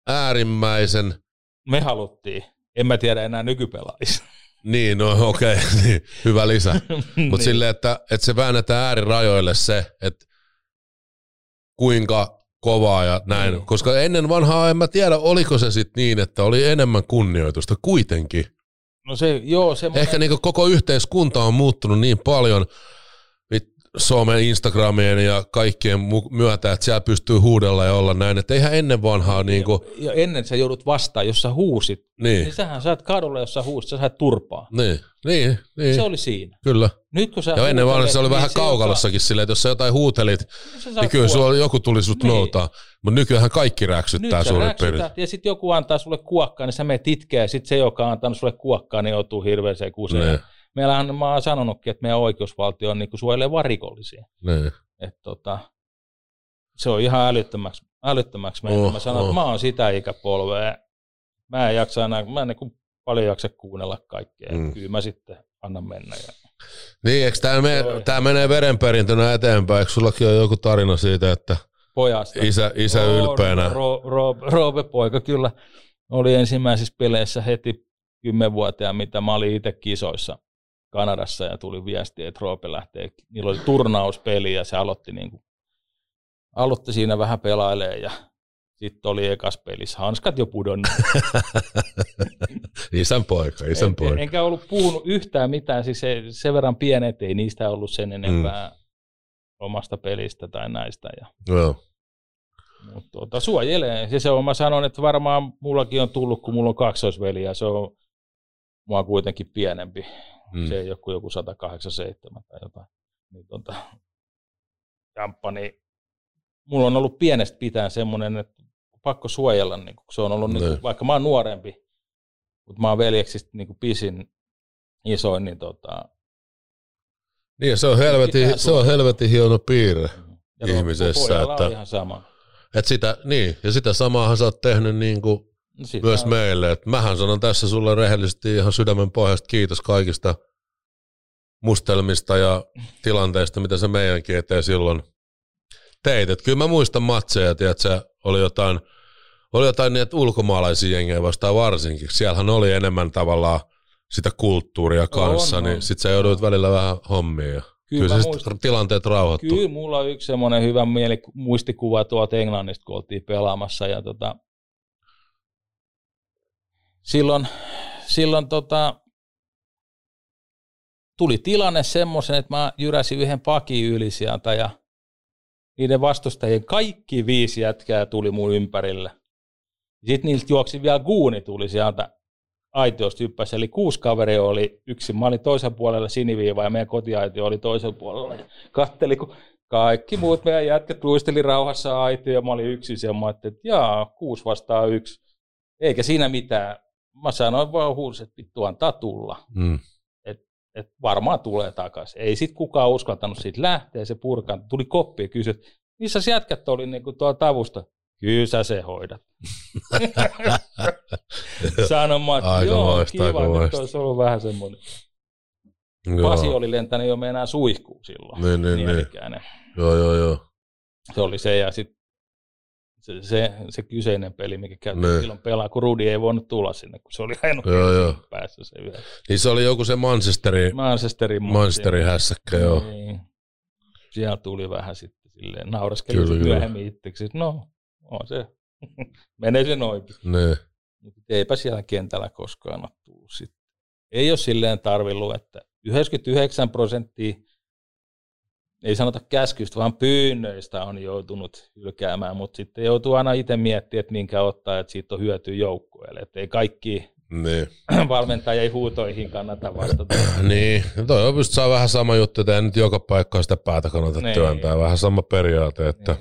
äärimmäisen me haluttiin. En mä tiedä enää nykypelaajista. Niin, no okei, okay, niin, hyvä lisä. Mutta Niin. silleen, että, että se väännetään äärirajoille se, että kuinka kovaa ja näin. Niin. Koska ennen vanhaa en mä tiedä, oliko se sitten niin, että oli enemmän kunnioitusta kuitenkin. No se, joo, semmoinen, Ehkä niin koko yhteiskunta on muuttunut niin paljon somen, Instagramien ja kaikkien myötä, että siellä pystyy huudella ja olla näin. Että eihän ennen vanhaa niin kuin, ja ennen sä joudut vastaan, jos sä huusit, niin, niin sähän saat kadulla, jos sä huusit, sä saat turpaa. niin, niin, niin, Se oli siinä. kyllä. Nyt kun sä Ja ennen vanhaa se oli huutelet, vähän niin se, kaukalossakin silleen, että jos sä jotain huutelit, saa niin kyllä sulla joku tuli sut Niin. noutaa. Mutta nykyään kaikki räksyttää suurin piirtein. ja sitten joku antaa sulle kuokkaa, niin sä menet itkeä, ja sitten se, joka on antanut sulle kuokkaa, niin joutuu hirveäseen kuseen. Niin, Meillähän mä oon sanonutkin, että meidän oikeusvaltio on niinku suojelee vaan rikollisia. niin. Et tota, se on ihan älyttömäksi, älyttömäksi mennyt. Oh, mä sanon, oh. että mä oon sitä ikäpolvea. Mä en jaksa enää, mä en niinku paljon jaksa kuunnella kaikkea. Mm. Kyllä mä sitten annan mennä. Ja... Niin, eikö tämä, me, Joo. tää menee verenperintönä eteenpäin? Eikö sullakin ole joku tarina siitä, että Pojasta. isä, isä On, ylpeänä? Ro, ro, Roope poika kyllä oli ensimmäisissä peleissä heti kymmenvuotiaan, mitä mä olin itse kisoissa Kanadassa ja tuli viesti, että Roope lähtee. Niillä oli turnauspeli ja se aloitti, niin kuin, aloitti siinä vähän pelailemaan ja sitten oli ekas pelissä hanskat jo pudonnut. Isän poika, isän En- poika. Enkä ollut puhunut yhtään mitään, siis se, sen verran pienet ei niistä ollut sen enempää mm. omasta pelistä tai näistä. Ja, Joo. mutta tuota, suojelee. Ja se on, mä sanon, että varmaan mullakin on tullut, kun mulla on kaksoisveli ja se on mua kuitenkin pienempi. Mm. Mm. Se ei ole kuin joku 187 tai jotain. Niin, tuota, jamppa, niin mulla on ollut pienestä pitäen semmoinen, että pakko suojella, niin kun se on ollut, niin Niin. kuin, vaikka mä oon nuorempi, mutta mä oon veljeksistä niin kuin pisin isoin, niin tota, Niin, ja se on helvetin, se on helvetin hieno piirre ja tuo ihmisessä, että, on ihan sama. Et sitä, niin, ja sitä samaahan sä oot tehnyt niin kuin Sitä myös on- meille. Et mähän sanon tässä sulle rehellisesti ihan sydämen pohjasta kiitos kaikista mustelmista ja tilanteista, mitä sä meidänkin eteen silloin teit. Et kyllä mä muistan matseja, että se oli jotain, oli jotain niitä ulkomaalaisia jengejä vastaan varsinkin. Siellähän oli enemmän tavallaan sitä kulttuuria kanssa, On, niin on. sit sä joudut välillä vähän hommiin. Ja Kyllä kyllä mä se sit muistan. tilanteet rauhoittuu. Kyllä mulla on yksi semmoinen hyvä mieli, muistikuva tuolta Englannista, kun oltiin pelaamassa. Ja tota, silloin silloin tota, tuli tilanne semmoisen, että mä jyräsin yhden pakin yli sieltä ja niiden vastustajien kaikki viisi jätkää tuli mun ympärille. Sitten niiltä juoksi vielä guuni tuli sieltä aitiosta hyppäsi, eli kuusi kaveri oli yksin. Mä olin toisen puolella siniviiva ja meidän kotiaitio oli toisen puolella. Ja katteli, kun kaikki muut meidän jätkät luisteli rauhassa aitio ja mä olin yksin siellä. Mä että jaa, kuusi vastaa yksi. Eikä siinä mitään. Mä sanoin vaan huusin, että vittu antaa tulla. Mm. Että varmaan tulee takaisin. Ei sit kukaan uskaltanut siitä lähteä, se purkan. Tuli koppi ja kysyi, että missä sä jätkät oli niin kuin tuolla tavusta? Kyllä sä se hoidat. Sanon mä, että Aika joo, moista, kiva, aika nyt olisi ollut vähän semmoinen. Joo. Pasi oli lentänyt jo meinaa suihkuun silloin. Niin, niin, niin. Joo, joo, joo. Se oli se ja sitten se, se, se, kyseinen peli, mikä käytiin Niin. silloin pelaa, kun Rudi ei voinut tulla sinne, kun se oli ainoa Joo, joo. päässä se yhä. Niin se oli joku se Manchesterin, Manchesterin Manchesterin hässäkkä, joo. Niin. Siellä tuli vähän sitten silleen, nauraskeli myöhemmin itseksi, no, on se, menee se noinkin. Niin. Mutta eipä siellä kentällä koskaan ole tullut sitten. Ei ole silleen tarvillut, että 99 prosenttia, ei sanota käskystä, vaan pyynnöistä on joutunut hylkäämään, mutta sitten joutuu aina itse miettimään, että minkä ottaa, että siitä on hyötyä joukkueelle. Että ei kaikki Niin. valmentajien huutoihin kannata vastata. Niin, no toi on just saa vähän sama juttu, että ei nyt joka paikkaan sitä päätä kannata Niin. työntää. Vähän sama periaate, että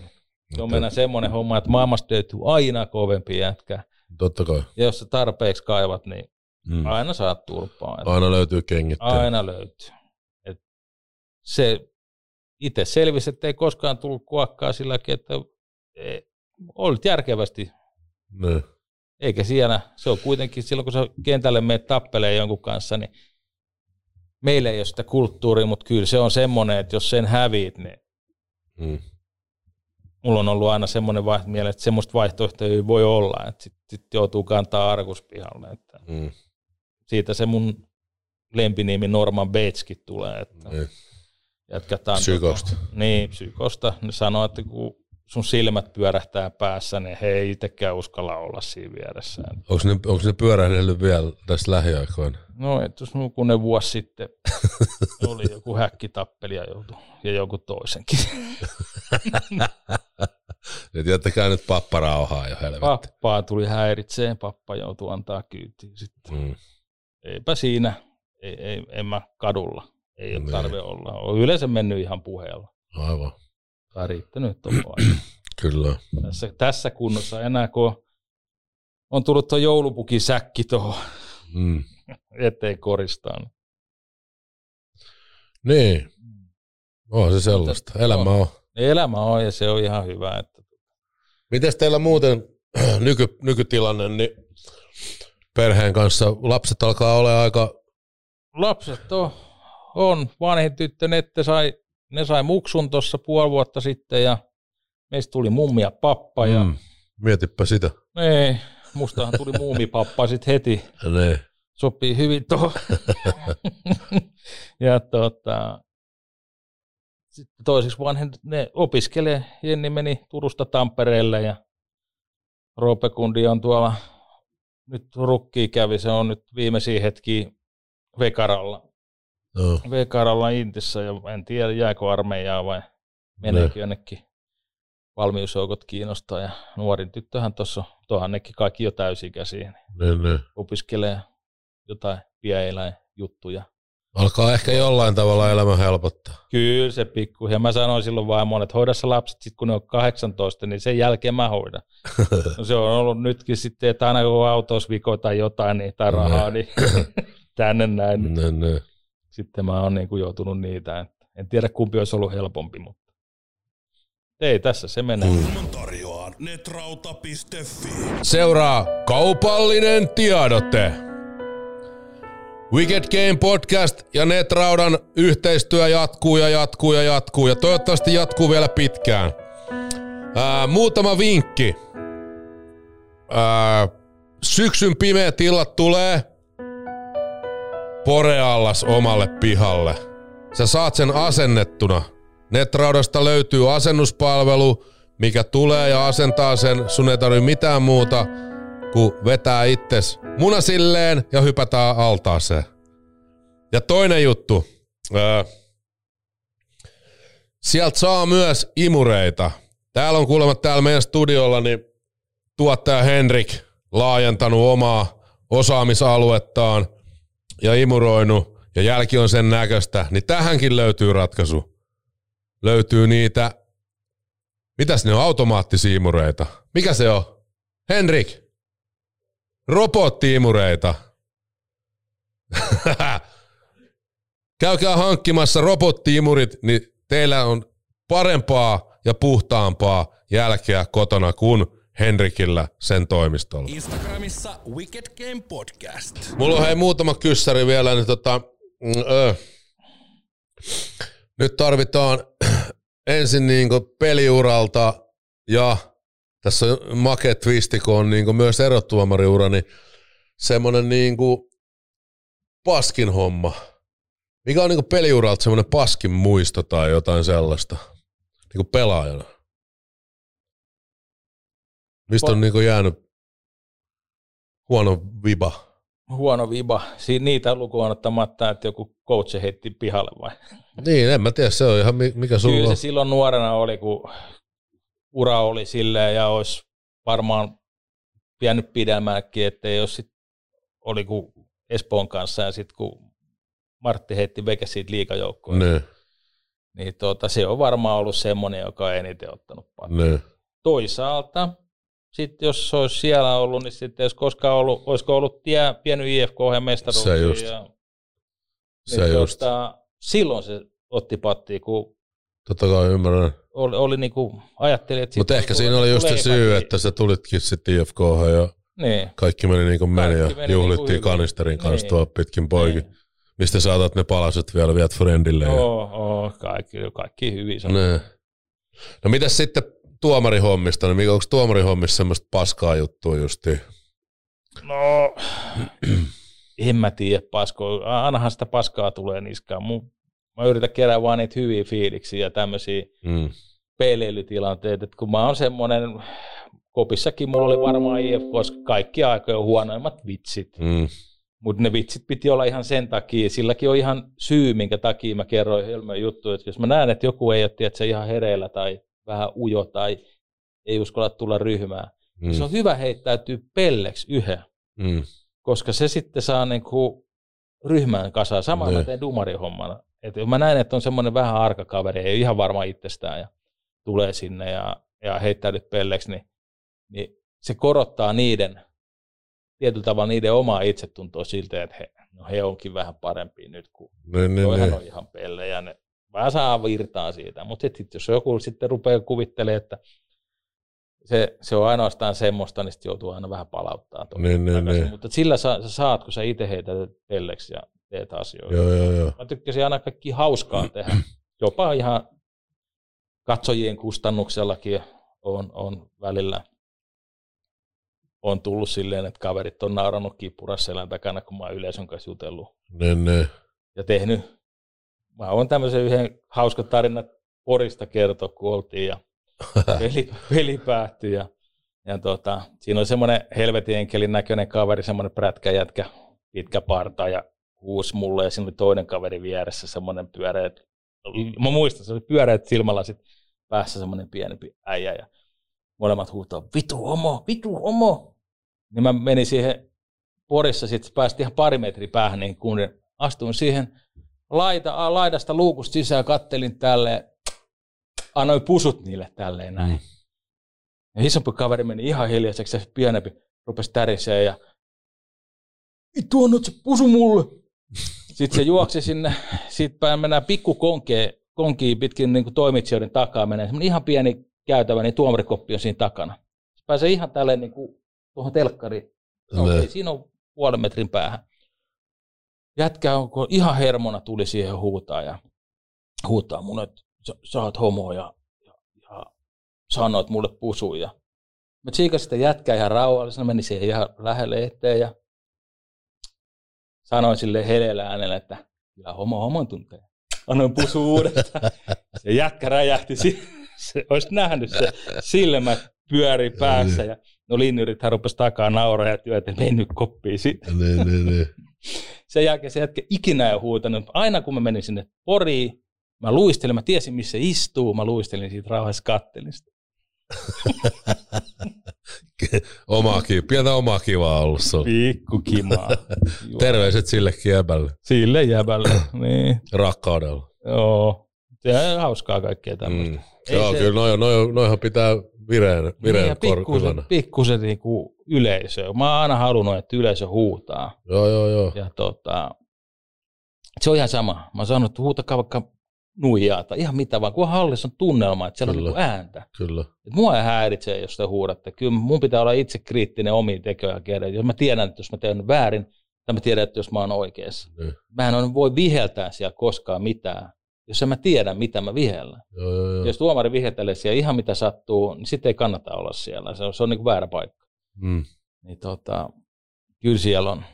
Se on mennä semmoinen homma, että maailmasta löytyy aina kovempi jätkä. totta kai. Ja jos sä tarpeeksi kaivat, niin Mm. aina saat turpaa. Aina löytyy kengittä. Aina löytyy. Et se itse selvisi, että ei koskaan tullut kuokkaa silläkin, että e, olit järkevästi, Niin. eikä siellä, se on kuitenkin silloin, kun sä kentälle menet tappelee jonkun kanssa, niin meillä ei ole sitä kulttuuria, mutta kyllä se on semmoinen, että jos sen häviit, niin Mm. mulla on ollut aina semmoinen vai- miele, että semmoista vaihtoehtoa ei voi olla, että sitten sit joutuu kantaa arkuspihalle. Että Mm. siitä se mun lempinimi Norman Bateskin tulee, että Niin. Jatketaan. Psykosta. Tota, niin, psykosta. Ne sanoo, että kun sun silmät pyörähtää päässä, niin he ei itsekään uskalla olla siinä vieressä. Onko ne, onko ne pyörähdellyt vielä tässä lähiaikoina? No, että jos nukunen vuosi sitten oli joku häkkitappeli ja, joutui, ja joku toisenkin. Et jättäkää nyt pappa rauhaa jo helvetti. Pappaa tuli häiritseen, pappa joutui antaa kyytiin sitten. Mm. Eipä siinä, ei, ei, en mä kadulla. Ei ole Niin. tarve olla. On yleensä mennyt ihan puheella. Aivan. Tai riittänyt tuohon. Kyllä. tässä, tässä kunnossa enää, kun on tullut tuo joulupukisäkki tuohon Mm. eteen koristaan. Niin. On se sellaista. Elämä on. Elämä on ja se on ihan hyvä. Että Miten teillä muuten nyky, nykytilanne, niin perheen kanssa lapset alkaa olla aika, lapset on, on vanhin tyttö, Nette sai, ne sai muksun tuossa puoli vuotta sitten ja meistä tuli mummi ja pappa ja mm, mietipä sitä. ei, mustahan tuli muumipappa sitten heti. Ne. sopii hyvin tuohon. ja tota, sitten toiseksi vanhin, ne opiskelee. Jenni meni Turusta Tampereelle ja Roope Kundi on tuolla, nyt rukki kävi, se on nyt viimeisiä hetkiä Vekaralla. No. Vekaralla Intissä ja en tiedä jääkö armeijaa vai meneekö jonnekin valmiusjoukot kiinnostaa. Ja nuorin tyttöhän tuossa, tuohan nekin kaikki jo täysikäisiä, Ne, ne. opiskelee jotain pieeläinjuttuja. Alkaa ehkä jollain tavalla elämä helpottaa. Kyllä se pikku. Ja mä sanoin silloin vaimolle, että hoida lapset sit kun ne on 18, niin sen jälkeen mä hoidan. No se on ollut nytkin sitten, että aina kun autossa viko tai jotain niin, tai rahaa, niin tänne näin. Niin Ne, ne. Sitten mä oon niin kuin joutunut niitä. Että en tiedä kumpi olisi ollut helpompi, mutta ei tässä se menee. Mm. Tarjoaa Netrauta.fi. Seuraa kaupallinen tiedote. Wicked Game Podcast ja Netraudan yhteistyö jatkuu ja jatkuu ja jatkuu ja toivottavasti jatkuu vielä pitkään. Ää, muutama vinkki. Ää, syksyn pimeät illat tulee Poreallas omalle pihalle. Sä saat sen asennettuna. Netraudasta löytyy asennuspalvelu, mikä tulee ja asentaa sen. Sun ei tarvi mitään muuta kuin vetää itses munasilleen ja hypätään altaaseen. Ja toinen juttu. Ää, sieltä saa myös imureita. Täällä on kuulemma täällä meidän studiolla niin tuottaja Henrik laajentanut omaa osaamisaluettaan ja imuroinut ja jälki on sen näköistä, niin tähänkin löytyy ratkaisu. Löytyy niitä, mitäs ne on, automaattisimmureita. Mikä se on? Henrik, robottiimureita. Käykää hankkimassa robottiimurit, niin teillä on parempaa ja puhtaampaa jälkeä kotona kuin Henrikillä sen toimistolla. Instagramissa Wicked Game Podcast. Mulla on hei muutama kyssäri vielä, niin tota, mm, ö, nyt tarvitaan ensin niinku peliuralta ja tässä on make twisti, kun on niinku myös erotuomariura, niin semmonen niinku paskin homma. Mikä on niinku peliuralta semmonen paskin muisto tai jotain sellaista? Niinku pelaajana. Mistä on niinku jäänyt huono viba? Huono viba. Siinä niitä lukuun ottamatta, että joku coach heitti pihalle vai? Niin, en mä tiedä, se on ihan mi- mikä sulla Kyllä on. se silloin nuorena oli, kun ura oli silleen ja olisi varmaan pitänyt pidemmälläkin, että jos sit oli kun Espoon kanssa ja sitten kun Martti heitti veke siitä liikajoukkoon, Niin, niin tota, se on varmaan ollut semmoinen, joka on eniten ottanut paljon. niin. Toisaalta, sitten jos se olisi siellä ollut, niin sitten jos koskaan ollut, olisiko ollut tie, pieni IFK ja mestaruus. Se just. Ja, Se niin just. Tota, silloin se otti pattiin, kun Totta kai ymmärrän. oli, oli niin kuin, ajattelin, että... Mutta ehkä siinä oli just se syy, että sä tulitkin sitten IFK ja Niin, kaikki meni niin kuin meni Kaikki ja meni juhlittiin niinku hyvin. kanisterin kanssa Niin. tuolla pitkin poikin. Niin. Mistä saatat ne palaset vielä viet friendille. Ja... Oo, oo, kaikki, kaikki hyvin. Ne. No mitäs sitten tuomarihommista? Niin onko tuomarihommissa semmoista paskaa juttua justiin? No, en mä tiedä pasko. Ainahan sitä paskaa tulee niskaan. Mun, mä yritän kerää vaan niitä hyviä fiiliksiä ja tämmöisiä Mm. peleilytilanteita. Et kun mä oon semmoinen, kopissakin mulla oli varmaan IFK kaikki aikojen huonoimmat vitsit. Mm. Mutta ne vitsit piti olla ihan sen takia. Silläkin on ihan syy, minkä takia mä kerroin Helmen juttu. Että jos mä näen, että joku ei ole tiedätkö, ihan hereillä tai vähän ujo tai ei uskalla tulla ryhmään, Mm. niin se on hyvä heittäytyy pelleksi yhden, Mm. koska se sitten saa niinku ryhmään kasaan. Sama mä Niin. teen dumarihommana. Et mä näen, että on semmoinen vähän arka kaveri, ei ole ihan varma itsestään ja tulee sinne ja, ja heittäytyy pelleksi, niin, niin se korottaa niiden, tietyllä tavalla niiden omaa itsetuntoa siltä, että he, no he onkin vähän parempia nyt, kun Niin, niin, toihan niin. on ihan pellejä. Ne vähän saa virtaa siitä, mutta sitten jos joku sitten rupeaa kuvittelemaan, että se, se on ainoastaan semmoista, niin sitten joutuu aina vähän palauttaa. Niin, niin, niin. Mutta sillä sä, sä saat, kun sä itse heität pelleksi ja teet asioita. Joo, joo, joo. Mä tykkäsin aina kaikki hauskaa tehdä. Jopa ihan katsojien kustannuksellakin on, on välillä on tullut silleen, että kaverit on naurannut kippurassa selän takana, kun mä oon yleisön kanssa jutellut Niin, niin. ja tehnyt. Mä oon tämmöisen yhden hauskan tarinan Porista kertoa, kun oltiin ja peli, peli päättyi ja, ja tota, siinä oli semmoinen helvetin enkelin näköinen kaveri, semmoinen prätkäjätkä, pitkä parta ja huusi mulle ja siinä oli toinen kaveri vieressä, semmoinen pyöreät, mä muistan, se oli pyöreät silmälasit päässä semmoinen pienempi äijä ja molemmat huutaa, vitu homo, vitu homo. Niin mä menin siihen Porissa, sitten päästiin ihan pari metriä päähän, niin kun astuin siihen laita, laidasta luukusta sisään, kattelin tälleen, annoin pusut niille tälleen näin. Ja isompi kaveri meni ihan hiljaiseksi ja se pienempi rupesi tärisee ja vittu annat se pusu mulle. Sitten se juoksi sinne, sitten päin mennään pikku konkeen, konkiin pitkin niin kuin toimitsijoiden takaa menee. Semmoinen ihan pieni käytävä, niin tuomarikoppi on siinä takana. Se pääsee ihan tälleen niin kuin tuohon telkkariin. No, ei, siinä on puolen metrin päähän. Jätkä on kun ihan hermona tuli siihen huutaa ja huutaa mun, että sä, sä oot homo ja, ja, ja sanoit mulle pusuun. Ja mä tsiikasin sitä jätkää ihan rauhallisena, menin siihen ihan lähelle eteen ja sanoin sille heleellä äänellä, että kyllä homo homon tuntee. Annoin pusu uudestaan. Se jätkä räjähti. si- Se, olisi nähnyt se silmät pyöri päässä ja no linjurithan rupesi takaa nauraa ja työtä, että mene nyt koppiin siitä. Niin, niin, niin. Sen jälkeen se jätkä ikinä ei huutanut. Aina kun mä menin sinne Poriin, mä luistelin, mä tiesin missä istuu, mä luistelin siitä rauhassa kattelin sitä. Omaa kiva, pientä omaa kivaa ollut sulla. Pikku kimaa. Terveiset sillekin jäbälle, Sille jäbälle, niin. rakkaudella. Joo. Se on hauskaa kaikkea tämmöistä. Mm. Joo, se- kyllä noi, noi, noihan pitää vireen, Niin, vireen ja kor- pikkusen, pikkusen niinku yleisö. Mä oon aina halunnut, että yleisö huutaa. Joo, joo, joo. Ja tota, se on ihan sama. Mä oon sanonut, että huutakaa vaikka nuijaa tai ihan mitä vaan, kun hallissa on tunnelma, että siellä Kyllä. on niinku ääntä. Kyllä. Et mua ei häiritse, jos te huudatte. Kyllä mun pitää olla itse kriittinen omiin kerran. Jos mä tiedän, että jos mä teen väärin, tai mä tiedän, että jos mä oon oikeassa. Niin. Mä en voi viheltää siellä koskaan mitään, jos en mä tiedä, mitä mä vihellän. Joo, joo, joo. Jos tuomari viheltelee siellä ihan mitä sattuu, niin sitten ei kannata olla siellä. Se on, se on niin kuin väärä paikka. Mm, Niin tota, kyllä siellä on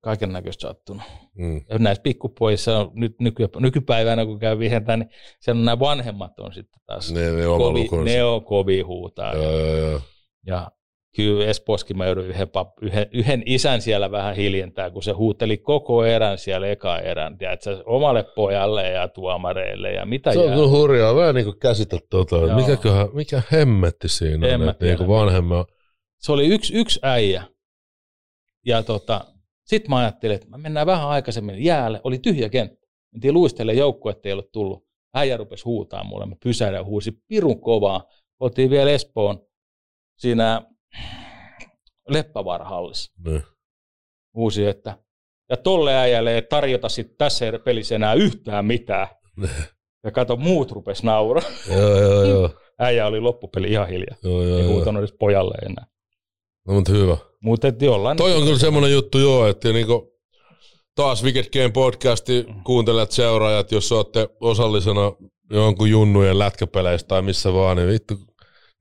kaiken näköistä sattunut. mm. Ja näissä pikkupojissa on nyt nyky, nykypäivänä, kun käy viheltää, niin siellä on nämä vanhemmat on sitten taas. Ne, ne kovi, ne on kovia huutaa. Joo, joo, joo. Ja kyllä Espooskin mä joudun yhden, pap, yhden, yhden, isän siellä vähän hiljentää, kun se huuteli koko erän siellä eka erän, tiedätkö, omalle pojalle ja tuomareille ja mitä Se on jää. kyllä hurjaa. Mä en niin käsitä tuota. Mikäköhän, mikä hemmetti siinä on, mä että niin tiedä. vanhemman. Se oli yksi, yksi äijä. Ja tota, sitten mä ajattelin, että me mennään vähän aikaisemmin jäälle. Oli tyhjä kenttä. Mentiin luistelemaan joukko, ettei ole tullut. Äijä rupesi huutaa mulle. Mä pysähdin ja huusin pirun kovaa. Oltiin vielä Espoon siinä Leppävaarahallissa. Niin. Huusi, että ja tolle äijälle ei tarjota sit tässä pelissä enää yhtään mitään. Ja kato, muut rupes nauraa. Joo, joo, joo. Äijä oli loppupeli ihan hiljaa. joo, joo, Ei huutanut edes pojalle enää. No, mutta hyvä. Mutta jollain... Toi on kyllä semmoinen juttu joo, että niinku, taas Wicked Game podcasti kuuntelijat, seuraajat, jos olette osallisena jonkun junnujen lätkäpeleissä tai missä vaan, niin vittu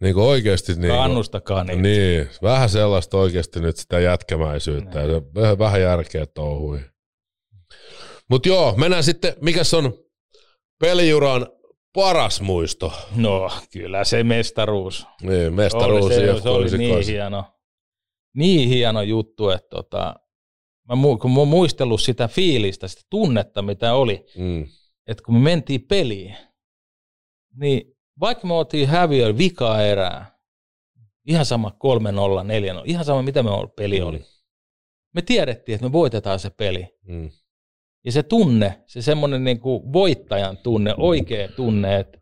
niinku oikeasti niinku, Kannustakaa niitä. niin, vähän sellaista oikeasti nyt sitä jätkämäisyyttä ja se vähän, vähän järkeä touhui. Mutta joo, mennään sitten, mikäs on peliuran paras muisto? No, kyllä se mestaruus. Niin, mestaruus oli se, se oli niin 98. hieno, niin hieno juttu, että tota, mä, mu- kun mä oon muistellut sitä fiilistä, sitä tunnetta, mitä oli, Mm, että kun me mentiin peliin, niin vaikka me oltiin häviö vika erää, ihan sama 3-0, 4-0, ihan sama mitä me ol- peli Mm. oli. Me tiedettiin, että me voitetaan se peli. mm, Ja se tunne, se semmoinen niin kuin voittajan tunne, oikea tunne, että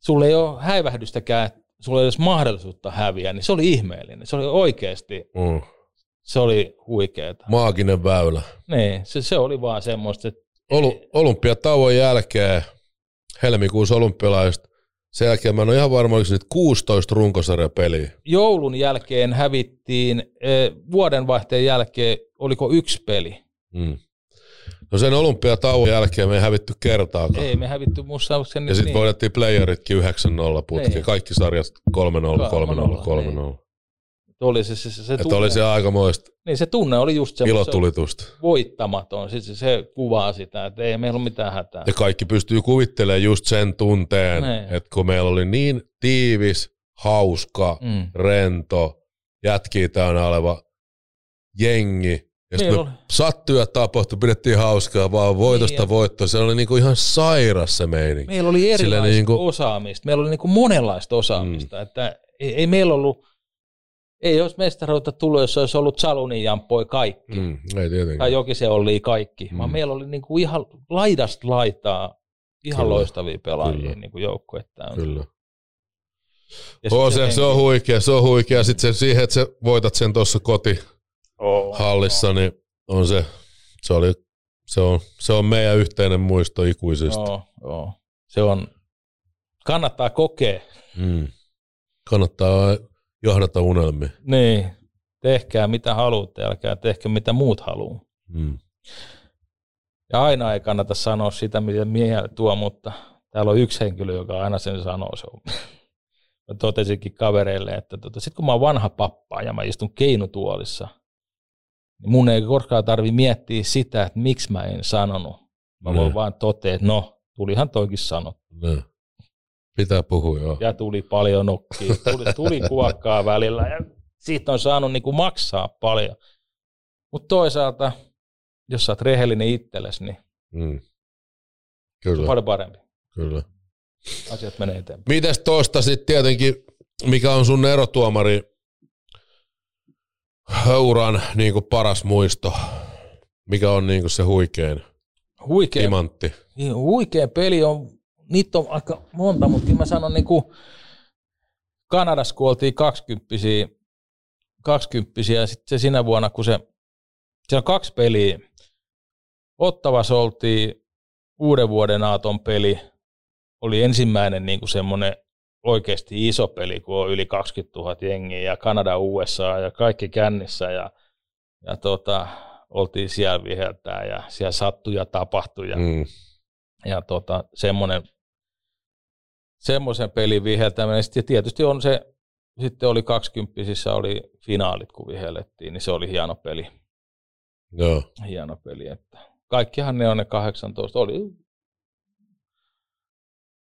sulla ei ole häivähdystäkään, että sulla ei ole edes mahdollisuutta häviä, niin se oli ihmeellinen. Se oli oikeasti, mm. se oli huikeeta. Maaginen väylä. Niin, se, se oli vaan semmoista, että Olu, olympiatauon jälkeen, helmikuussa olympialaiset, sen jälkeen mä en ole ihan varma, oliko se nyt 16 runkosarjapeliä. joulun jälkeen hävittiin, eh, vuodenvaihteen jälkeen, oliko yksi peli? Mm. No sen olympiatauon jälkeen me ei hävitty kertaakaan. Ei, me hävitty muistaakseni ja sitten niin. voitettiin playeritkin 9-0 putkeen. Niin. Kaikki sarjat 3-0, 3-0, 3-0. Oli se, se, se, se tunne, oli se aikamoista niin se tunne oli just semmoista ilotulitusta. voittamaton. Siis se, se kuvaa sitä, että ei meillä ole mitään hätää. Ja kaikki pystyy kuvittelemaan just sen tunteen, Niin. että kun meillä oli niin tiivis, hauska, Mm. rento, jätkiä täynnä oleva jengi. Ja sitten me oli- sattui ja tapahtui, pidettiin hauskaa vaan voitosta Niin, voittoon. Se oli niinku ihan sairas se meininki. Meillä oli erilaista Sillä niinku- osaamista, meillä oli niinku monenlaista osaamista, mm. että ei, ei meillä ollut, ei olisi mestaruutta tullut, jos olisi ollut Salunin jamppoi kaikki, mm. Ei tietenkään. tai Jokisen Olli kaikki, Mm. vaan meillä oli niinku ihan laidasta laitaa ihan Kyllä. loistavia pelaajia Kyllä. niin kuin joukkuetta. on. Kyllä. Ja sit Oh, se, se on huikea, se on huikea. Sitten se, siihen, että sä voitat sen tuossa kotihallissa, Oo, niin on se, se, oli, se, on, se on meidän yhteinen muisto ikuisesti. Joo, joo. Se on, kannattaa kokea. Mm. Kannattaa Johdata unelmia. Niin, tehkää mitä haluatte, älkää tehkö mitä muut haluaa. Mm. Ja aina ei kannata sanoa sitä, mitä miehelle tuo, mutta täällä on yksi henkilö, joka aina sen sanoo. Se on. Mä totesinkin kavereille, että tota, sitten kun mä oon vanha pappa ja mä istun keinutuolissa, niin mun ei koskaan tarvi miettiä sitä, että miksi mä en sanonut. Mä voin Mm. vaan totea, että no, tulihan toikin sanottu. Ne. Pitää puhua, joo. Ja tuli paljon nokkia, tuli, tuli kuokkaa välillä ja siitä on saanut niin kuin maksaa paljon. Mutta toisaalta, jos sä oot rehellinen itsellesi, niin Mm. se on Kyllä, paljon parempi. kyllä. Asiat menee eteenpäin. Mites tosta sitten tietenkin, mikä on sun erotuomari uran niin kuin paras muisto? Mikä on niin kuin se huikein Huikea, timantti? niin, huikea peli on, niitä on aika monta, mutta kyllä mä sanon niin kuin Kanadassa, kun oltiin 20 20 ja sitten se sinä vuonna, kun se, se on kaksi peliä. Ottavassa oltiin uuden vuoden aaton peli, oli ensimmäinen niin kuin semmoinen oikeasti iso peli, kun on yli 20 000 jengiä ja Kanada, USA ja kaikki kännissä ja, ja tota, oltiin siellä viheltää ja siellä sattui ja tapahtui ja, Mm. ja tota, semmoinen, semmoisen pelin viheltäminen. Sitten tietysti on se, sitten oli 20 oli finaalit, kun vihellettiin, niin se oli hieno peli. Joo. Hieno peli. Että kaikkihan ne on ne 18. Oli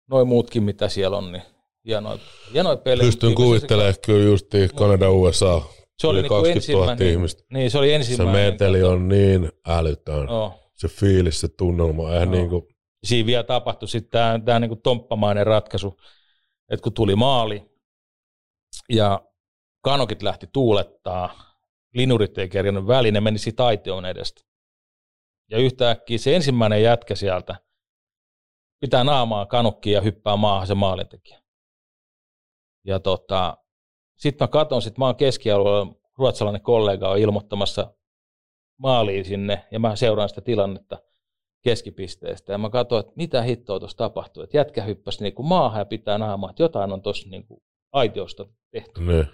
noin muutkin, mitä siellä on, niin hienoja, hienoja pelejä. Pystyn Kyllä se- kuvittelemaan kyllä justiin Kanada, USA. Se oli niinku 20 000 ensimmäinen. ihmistä. Niin, se oli Se ensimmäinen. meteli on niin älytön. Joo. Se fiilis, se tunnelma. Eihän Joo. niin kuin, siinä vielä tapahtui sitten tämä, tämä niin tomppamainen ratkaisu, että kun tuli maali ja kanokit lähti tuulettaa, linurit ei kerjännyt väliin, ne meni siitä aitioon edestä. Ja yhtäkkiä se ensimmäinen jätkä sieltä pitää naamaa kanukkiin ja hyppää maahan se maalintekijä. Ja tota, sitten mä katson, sit mä oon keskialueella, ruotsalainen kollega on ilmoittamassa maaliin sinne, ja mä seuraan sitä tilannetta keskipisteestä. Ja mä katsoin, että mitä hittoa tuossa tapahtuu. Että jätkä hyppäsi niin kuin maahan ja pitää naamaa, että jotain on tuossa niin kuin aitiosta tehty. niin.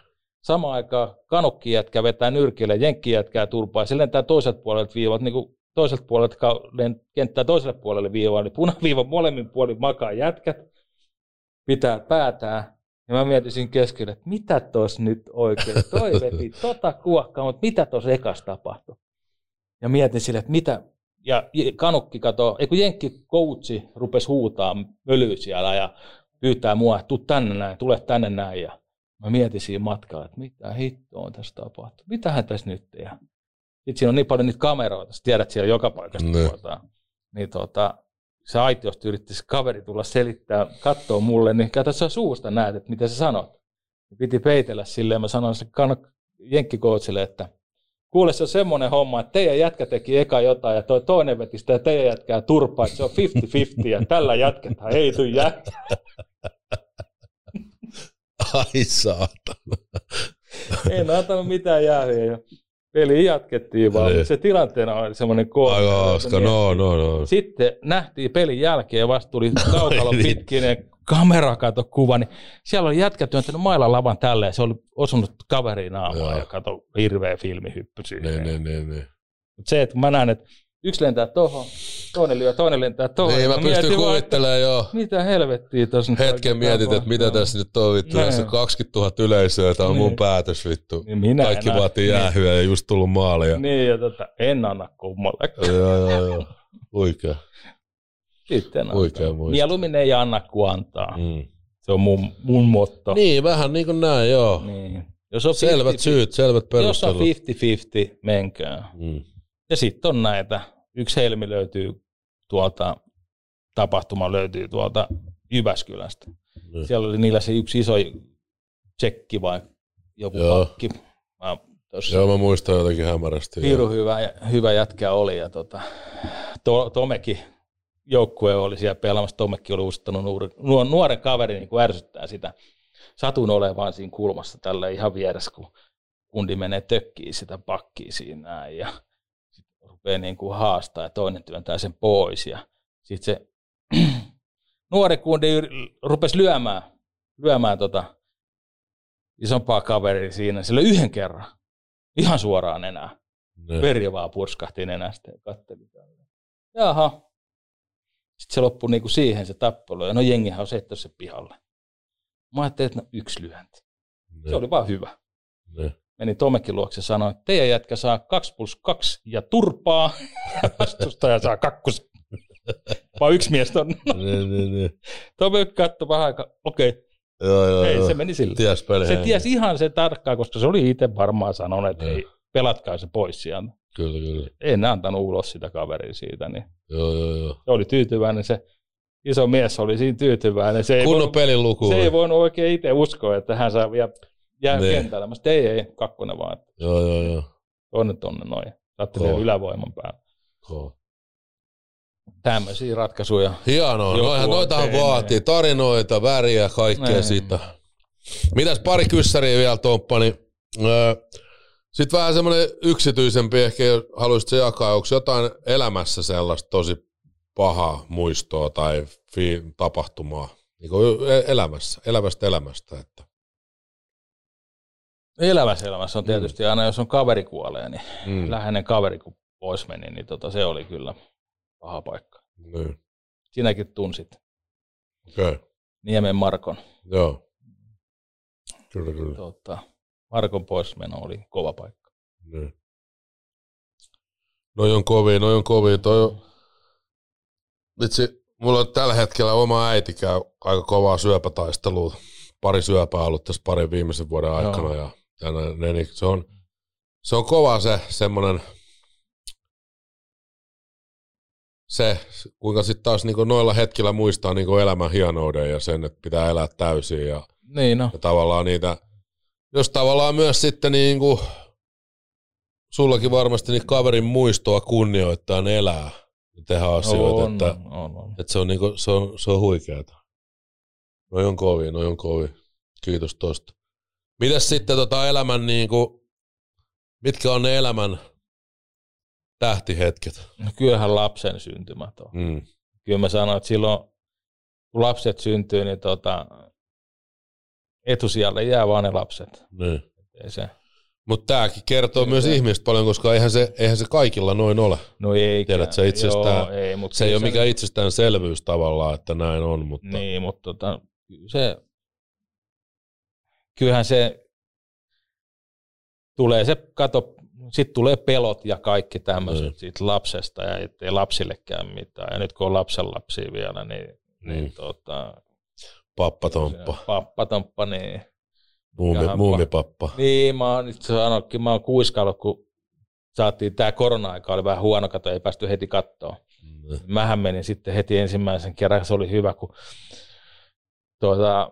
Samaan aikaan kanukki jätkä vetää nyrkille, jenkki jätkää turpaa, ja se lentää toiselta puolelta viivat, niin kuin toiselta puolelta kenttää toiselle puolelle viivaa, niin punaviiva molemmin puolin makaa jätkät, pitää päätään. Ja mä mietin siinä keskellä, että mitä tuossa nyt oikein, toi veti tota kuokkaa, mutta mitä tuossa ekas tapahtui. Ja mietin sille, että mitä, ja kanukki kato, ei kun jenkki coachi rupesi huutaa mölyä siellä ja pyytää mua, että tuu tänne näin, tule tänne näin. Ja mä mietin siinä matkalla, että mitä hittoa on tässä tapahtunut, mitähän tässä nyt tehdään. Sitten siinä on niin paljon niitä kameroita, sä tiedät siellä joka paikasta. Ne. Tuota, niin tuota, se aitiosta yritti se kaveri tulla selittää, katsoo mulle, niin kato sä suusta näet, että mitä sä sanot. Piti peitellä silleen, mä sanoin se kan- jenkkikootsille, että kuule se on semmoinen homma, että teidän jätkä teki eka jotain ja toi toinen veti sitä ja teidän jätkää turpaa, että se on 50-50 ja tällä jatketaan, ei tuu jätkä. Ai saatana. En antanut mitään jäähyä peli jatkettiin vaan, Niin. mutta se tilanteena oli semmoinen koolla. Aika hauska. No, no, no. Sitten nähtiin pelin jälkeen vasta tuli kaukalon Niin. pitkinen kamera kato kuva, niin siellä oli jätkä työntänyt mailan lavan tälle ja se oli osunut kaveriin Joo. ja kato hirveä filmihyppy siihen. Niin, niin, niin, niin. Mut se, että mä näen, että yksi lentää tohon, toinen lyö, toinen lentää tohon. Niin, mä pystyn kuvittelemaan jo. että Mitä helvettiä tuossa nyt Hetken mietit, että mitä tässä nyt on vittu. Näin. Tässä on 20 000 yleisöä, tämä on mun Niin. päätös vittu. Niin minä Kaikki enää- vaatii niin. jäähyä ja just tullut maali. Ja... Niin, ja tota, en anna kummalle. Joo, joo, joo. Huikea. Sitten Huikea antaa. muisto. Mieluummin ei anna kuin antaa. Mm. Se on mun, mun motto. Niin, vähän niin kuin näin, joo. Niin. Jos on Selvät 50-50 syyt, selvät Jos on perustelut. 50-50, menkää. Mm. Ja sitten on näitä. Yksi helmi löytyy tuolta, tapahtuma löytyy tuolta Jyväskylästä. Niin. Siellä oli niillä se yksi iso tsekki vai joku Joo. pakki. Mä tossa Joo, mä muistan jotenkin hämärästi. Piru hyvä, hyvä jätkä oli ja tota, to, Tomekin joukkue oli siellä pelaamassa. Tomekin oli uskottanut nuori, nuor- nuoren kaveri niin kuin ärsyttää sitä. Satun olemaan vaan siinä kulmassa tällä ihan vieressä, kun kundi menee tökkiin sitä pakkia siinä ja rupeaa niin kuin haastaa ja toinen työntää sen pois ja sitten se nuori kundi rupesi lyömään, lyömään tota isompaa kaveria siinä, sillä yhden kerran, ihan suoraan enää. Ne. Veri vaan purskahti nenästä ja katteli tälle. Jaha. Sitten se loppui niinku siihen se tappelu. Ja no jengihän on se se pihalle. Mä ajattelin, että no yksi lyönti. Ne. Se oli vaan hyvä. Ne. Meni Tomekin luokse ja sanoi, että teidän jätkä saa 2 plus 2 ja turpaa. Ja vastustaja saa kakkos. Vaan yksi mies on. Ne, ne, ne. Tome katsoi vähän aikaa. Okei, Joo, joo, ei joo. se meni sillä. Ties Se tiesi ihan se tarkkaan, koska se oli itse varmaan sanonut, että ei, pelatkaa se pois sieltä. Kyllä, kyllä. Ei ne antanut ulos sitä kaveria siitä, niin Joo, joo, joo. se oli tyytyväinen, se iso mies oli siinä tyytyväinen. Se ei, Kunnon voinut, pelin luku. se ei voinut oikein itse uskoa, että hän saa vielä jää Niin. kentällä. Mä ei, ei, kakkonen vaan, että Joo, joo, joo. tonne tonne noin. Vielä ylävoiman päällä. Kova. Tämmöisiä ratkaisuja. Hienoa, noihän noitahan tehnyt. vaatii, tarinoita, väriä, kaikkea Niin. sitä. Mitäs pari kyssäriä vielä, Tomppa, niin sitten vähän semmoinen yksityisempi ehkä, jos haluaisit se jakaa, onko jotain elämässä sellaista tosi pahaa muistoa tai fi- tapahtumaa niin elämässä, elävästä elämästä, että Elävässä elämässä on tietysti aina, jos on kaveri kuolee, niin mm, läheinen kaveri kun pois meni, niin tota, se oli kyllä paha paikka. niin, Sinäkin tunsit okei, okay. Niemen Markon. joo, kyllä, kyllä, Tota, Markon poismeno oli kova paikka. niin. Noi on kovia, noi on kovia, toi on, vitsi, mulla on tällä hetkellä oma äiti käy aika kovaa syöpätaistelua. Pari syöpää ollut tässä parin viimeisen vuoden aikana. Joo. Ja, ja ne, niin se, on, se on kova se semmoinen, se, kuinka sitten taas niin noilla hetkillä muistaa niin elämän hienouden ja sen, että pitää elää täysin ja, Niin no, ja tavallaan niitä, jos tavallaan myös sitten niin kuin, sullakin varmasti niin kaverin muistoa kunnioittaa elää ja tehdä asioita, on, että, on, on. että se on, niinku, se on, se on huikeeta. Noi on kovia, noi on kovia. Kiitos tosta. Mitäs sitten tota elämän, niinku, mitkä on ne elämän tähtihetket? No, kyllähän lapsen syntymät on. Mm. Kyllä mä sanoin, että silloin kun lapset syntyy, niin tota, etusijalle jää vaan ne lapset. Niin. Ei se, Mutta tämäkin kertoo Kyllä myös se- ihmistä paljon, koska eihän se, eihän se kaikilla noin ole. no ei. Tiedät sä itsestään- Joo, ei, mutta Se ei kyllä ole mikään itsestäänselvyys tavallaan, että näin on, mutta Niin, mutta tota, se, kyllähän se tulee se, kato, sitten tulee pelot ja kaikki tämmöiset Niin. siitä lapsesta ja ettei lapsillekään mitään. Ja nyt kun on lapsenlapsia vielä, niin, niin Mm. tota, pappatomppa, pappatomppa, niin muumi, muumipappa. Niin, mä oon nyt sanonutkin, mä oon kuiskaillut, kun saatiin tää korona-aika, oli vähän huono, kato, ei päästy heti kattoon. Mm. Mähän menin sitten heti ensimmäisen kerran, se oli hyvä, kun tuota,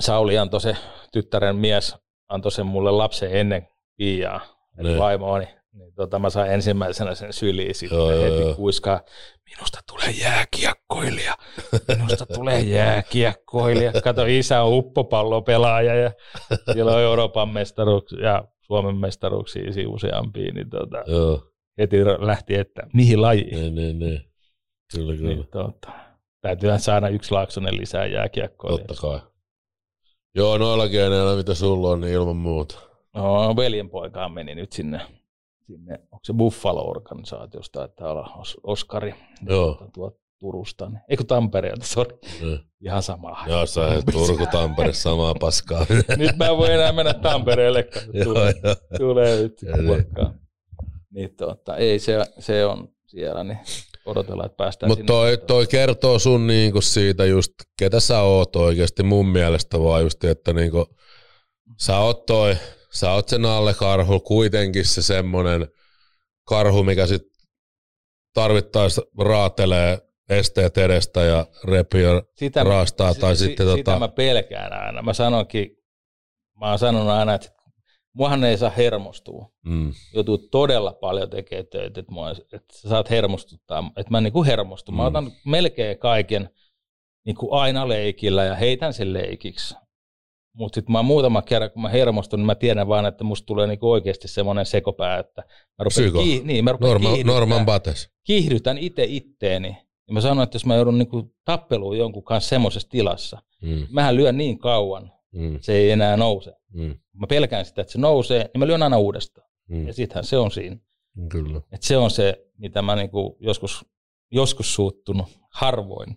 Sauli antoi se tyttären mies, antoi sen mulle lapsen ennen Piaa, eli Niin. vaimoani. Niin tota, mä sain ensimmäisenä sen syliin sitten Joo, joo, heti joo. kuiskaa, minusta tulee jääkiekkoilija, minusta tulee jääkiekkoilija. Kato, isä on uppopallopelaaja ja siellä on Euroopan mestaruuksia ja Suomen mestaruuksia useampia, niin tota, Joo, heti lähti, että mihin lajiin. niin, niin, niin. Kyllä, kyllä. Niin, tota, täytyyhän saada yksi Laaksonen lisää jääkiekkoa. Totta kai. Joo, noilla geeneillä, mitä sulla on, niin ilman muuta. No, veljenpoikaan meni nyt sinne, sinne onko se Buffalo-organisaatiosta, että olla Os- Oskari Joo. Tuota, tuolta Turusta. Niin, eikö Tampereelta, sori. Niin. Ihan sama. Joo, sä Turku, Tampere, samaa paskaa. Nyt mä en voi enää mennä Tampereelle, tulee, tulee nyt Eli- kuokkaa. Niin, tota, ei se, se on siellä, niin odotellaan, että päästään Mutta toi, toi kertoo sun niinku siitä just, ketä sä oot oikeasti mun mielestä vaan just, että niinku, sä oot toi, sä oot sen alle karhu, kuitenkin se semmonen karhu, mikä sit tarvittaessa raatelee esteet edestä ja repii ja sitä, mä- raastaa, si- tai si- sitten sitä tota- mä pelkään aina. Mä sanonkin, mä oon sanonut aina, että muahan ei saa hermostua. mm, Joutuu todella paljon tekemään töitä, että, mua, että sä saat hermostuttaa, että mä niinku hermostun. Mä Mm. otan melkein kaiken niinku aina leikillä ja heitän sen leikiksi. Mutta sitten mä muutama kerran, kun mä hermostun, niin mä tiedän vaan, että musta tulee niinku oikeasti semmoinen sekopää, että mä rupean, kii- niin, mä rupean Norman, kiihdyttää- Norman Bates. kiihdytän itse itteeni. Ja mä sanoin, että jos mä joudun niinku tappeluun jonkun kanssa semmoisessa tilassa, Mm, mähän lyön niin kauan, Mm, se ei enää nouse. Mm, Mä pelkään sitä, että se nousee, niin mä lyön aina uudestaan. mm, Ja sittenhän se on siinä. kyllä. Et se on se, mitä mä niinku joskus, joskus suuttunut, harvoin.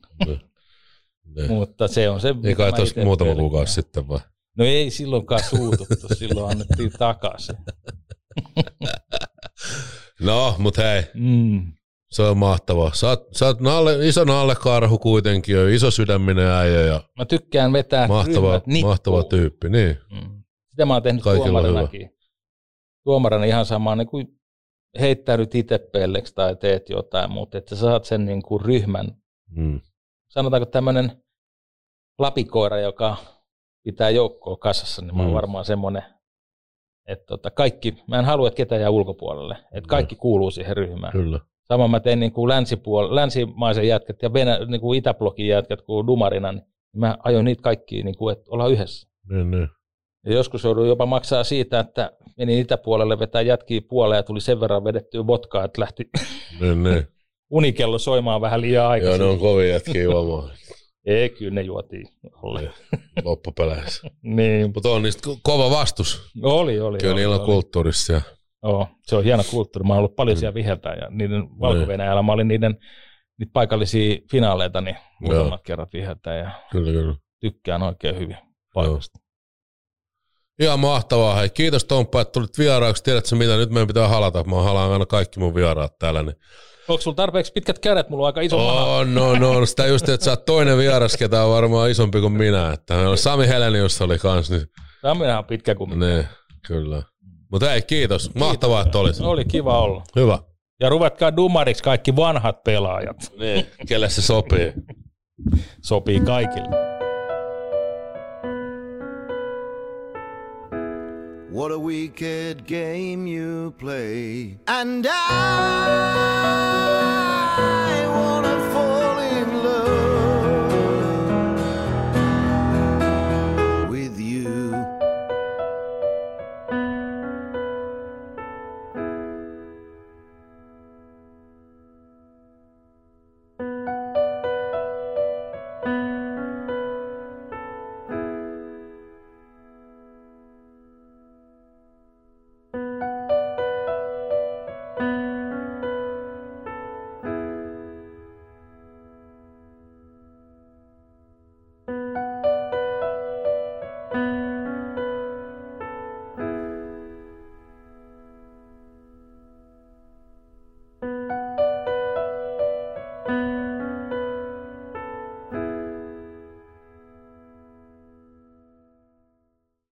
Ne. Mutta se on se, Ei mitä mä muutama pelkään. kuukausi sitten vai? No ei silloinkaan suututtu, silloin annettiin takaisin. No, mut hei, Mm. se on mahtavaa. Sä oot, sä oot nalle, iso nallekarhu kuitenkin, ja iso sydäminen äijä ja Mä tykkään vetää mahtava, mahtava tyyppi. Niin, Mm. Sitä mä oon tehnyt Kaikilla tuomarinakin. Tuomarina ihan sama, niin kuin heittänyt itse pelleksi tai teet jotain, mutta että sä saat sen niin kuin ryhmän, mm, sanotaanko tämmöinen lapikoira, joka pitää joukkoa kasassa, niin mä oon Mm. varmaan semmoinen, että tota kaikki, mä en halua, että ketään jää ulkopuolelle, että kaikki kuuluu siihen ryhmään. kyllä. Sama mä tein niin kuin länsipuol- länsimaisen jätkät ja Venä, niin kuin itäblokin jätkät kuin Dumarina, niin mä ajoin niitä kaikkia, niin kuin, että ollaan yhdessä. Niin, niin. Ja joskus jouduin jopa maksaa siitä, että menin itäpuolelle vetää jätkiä puoleen ja tuli sen verran vedettyä botkaa, että lähti niin, niin. unikello soimaan vähän liian Joo, aikaisin. ne on kovin jätkiä juomaan Ei, kyllä ne juotiin. Oli. loppupeleissä. niin, Mutta on niistä ko- kova vastus. oli, oli. Kyllä oli, niillä on oli. kulttuurissa. Ja, Joo, se on hieno kulttuuri. Mä oon ollut paljon Mm. siellä viheltä ja niiden valko Mä olin niiden niitä paikallisia finaaleita niin muutamat Joo. kerrat viheltä ja kyllä, kyllä. tykkään oikein hyvin paikasta. Ihan mahtavaa. Hei, kiitos Tomppa, että tulit vieraaksi. Tiedätkö mitä, nyt meidän pitää halata. Mä halaan aina kaikki mun vieraat täällä. Niin. Onko sulla tarpeeksi pitkät kädet? Mulla on aika iso. Oh, no, no, sitä just, että sä oot toinen vieras, ketä on varmaan isompi kuin minä. Että Sami Helenius oli kans, niin, Tämä on pitkä kuin niin kyllä. Mutta hei, kiitos. Mahtavaa, että olit. Oli kiva olla. Hyvä. Ja ruvetkaa dumariksi kaikki vanhat pelaajat. Niin, kelle se sopii. Sopii kaikille. What a wicked game you play. And I wanna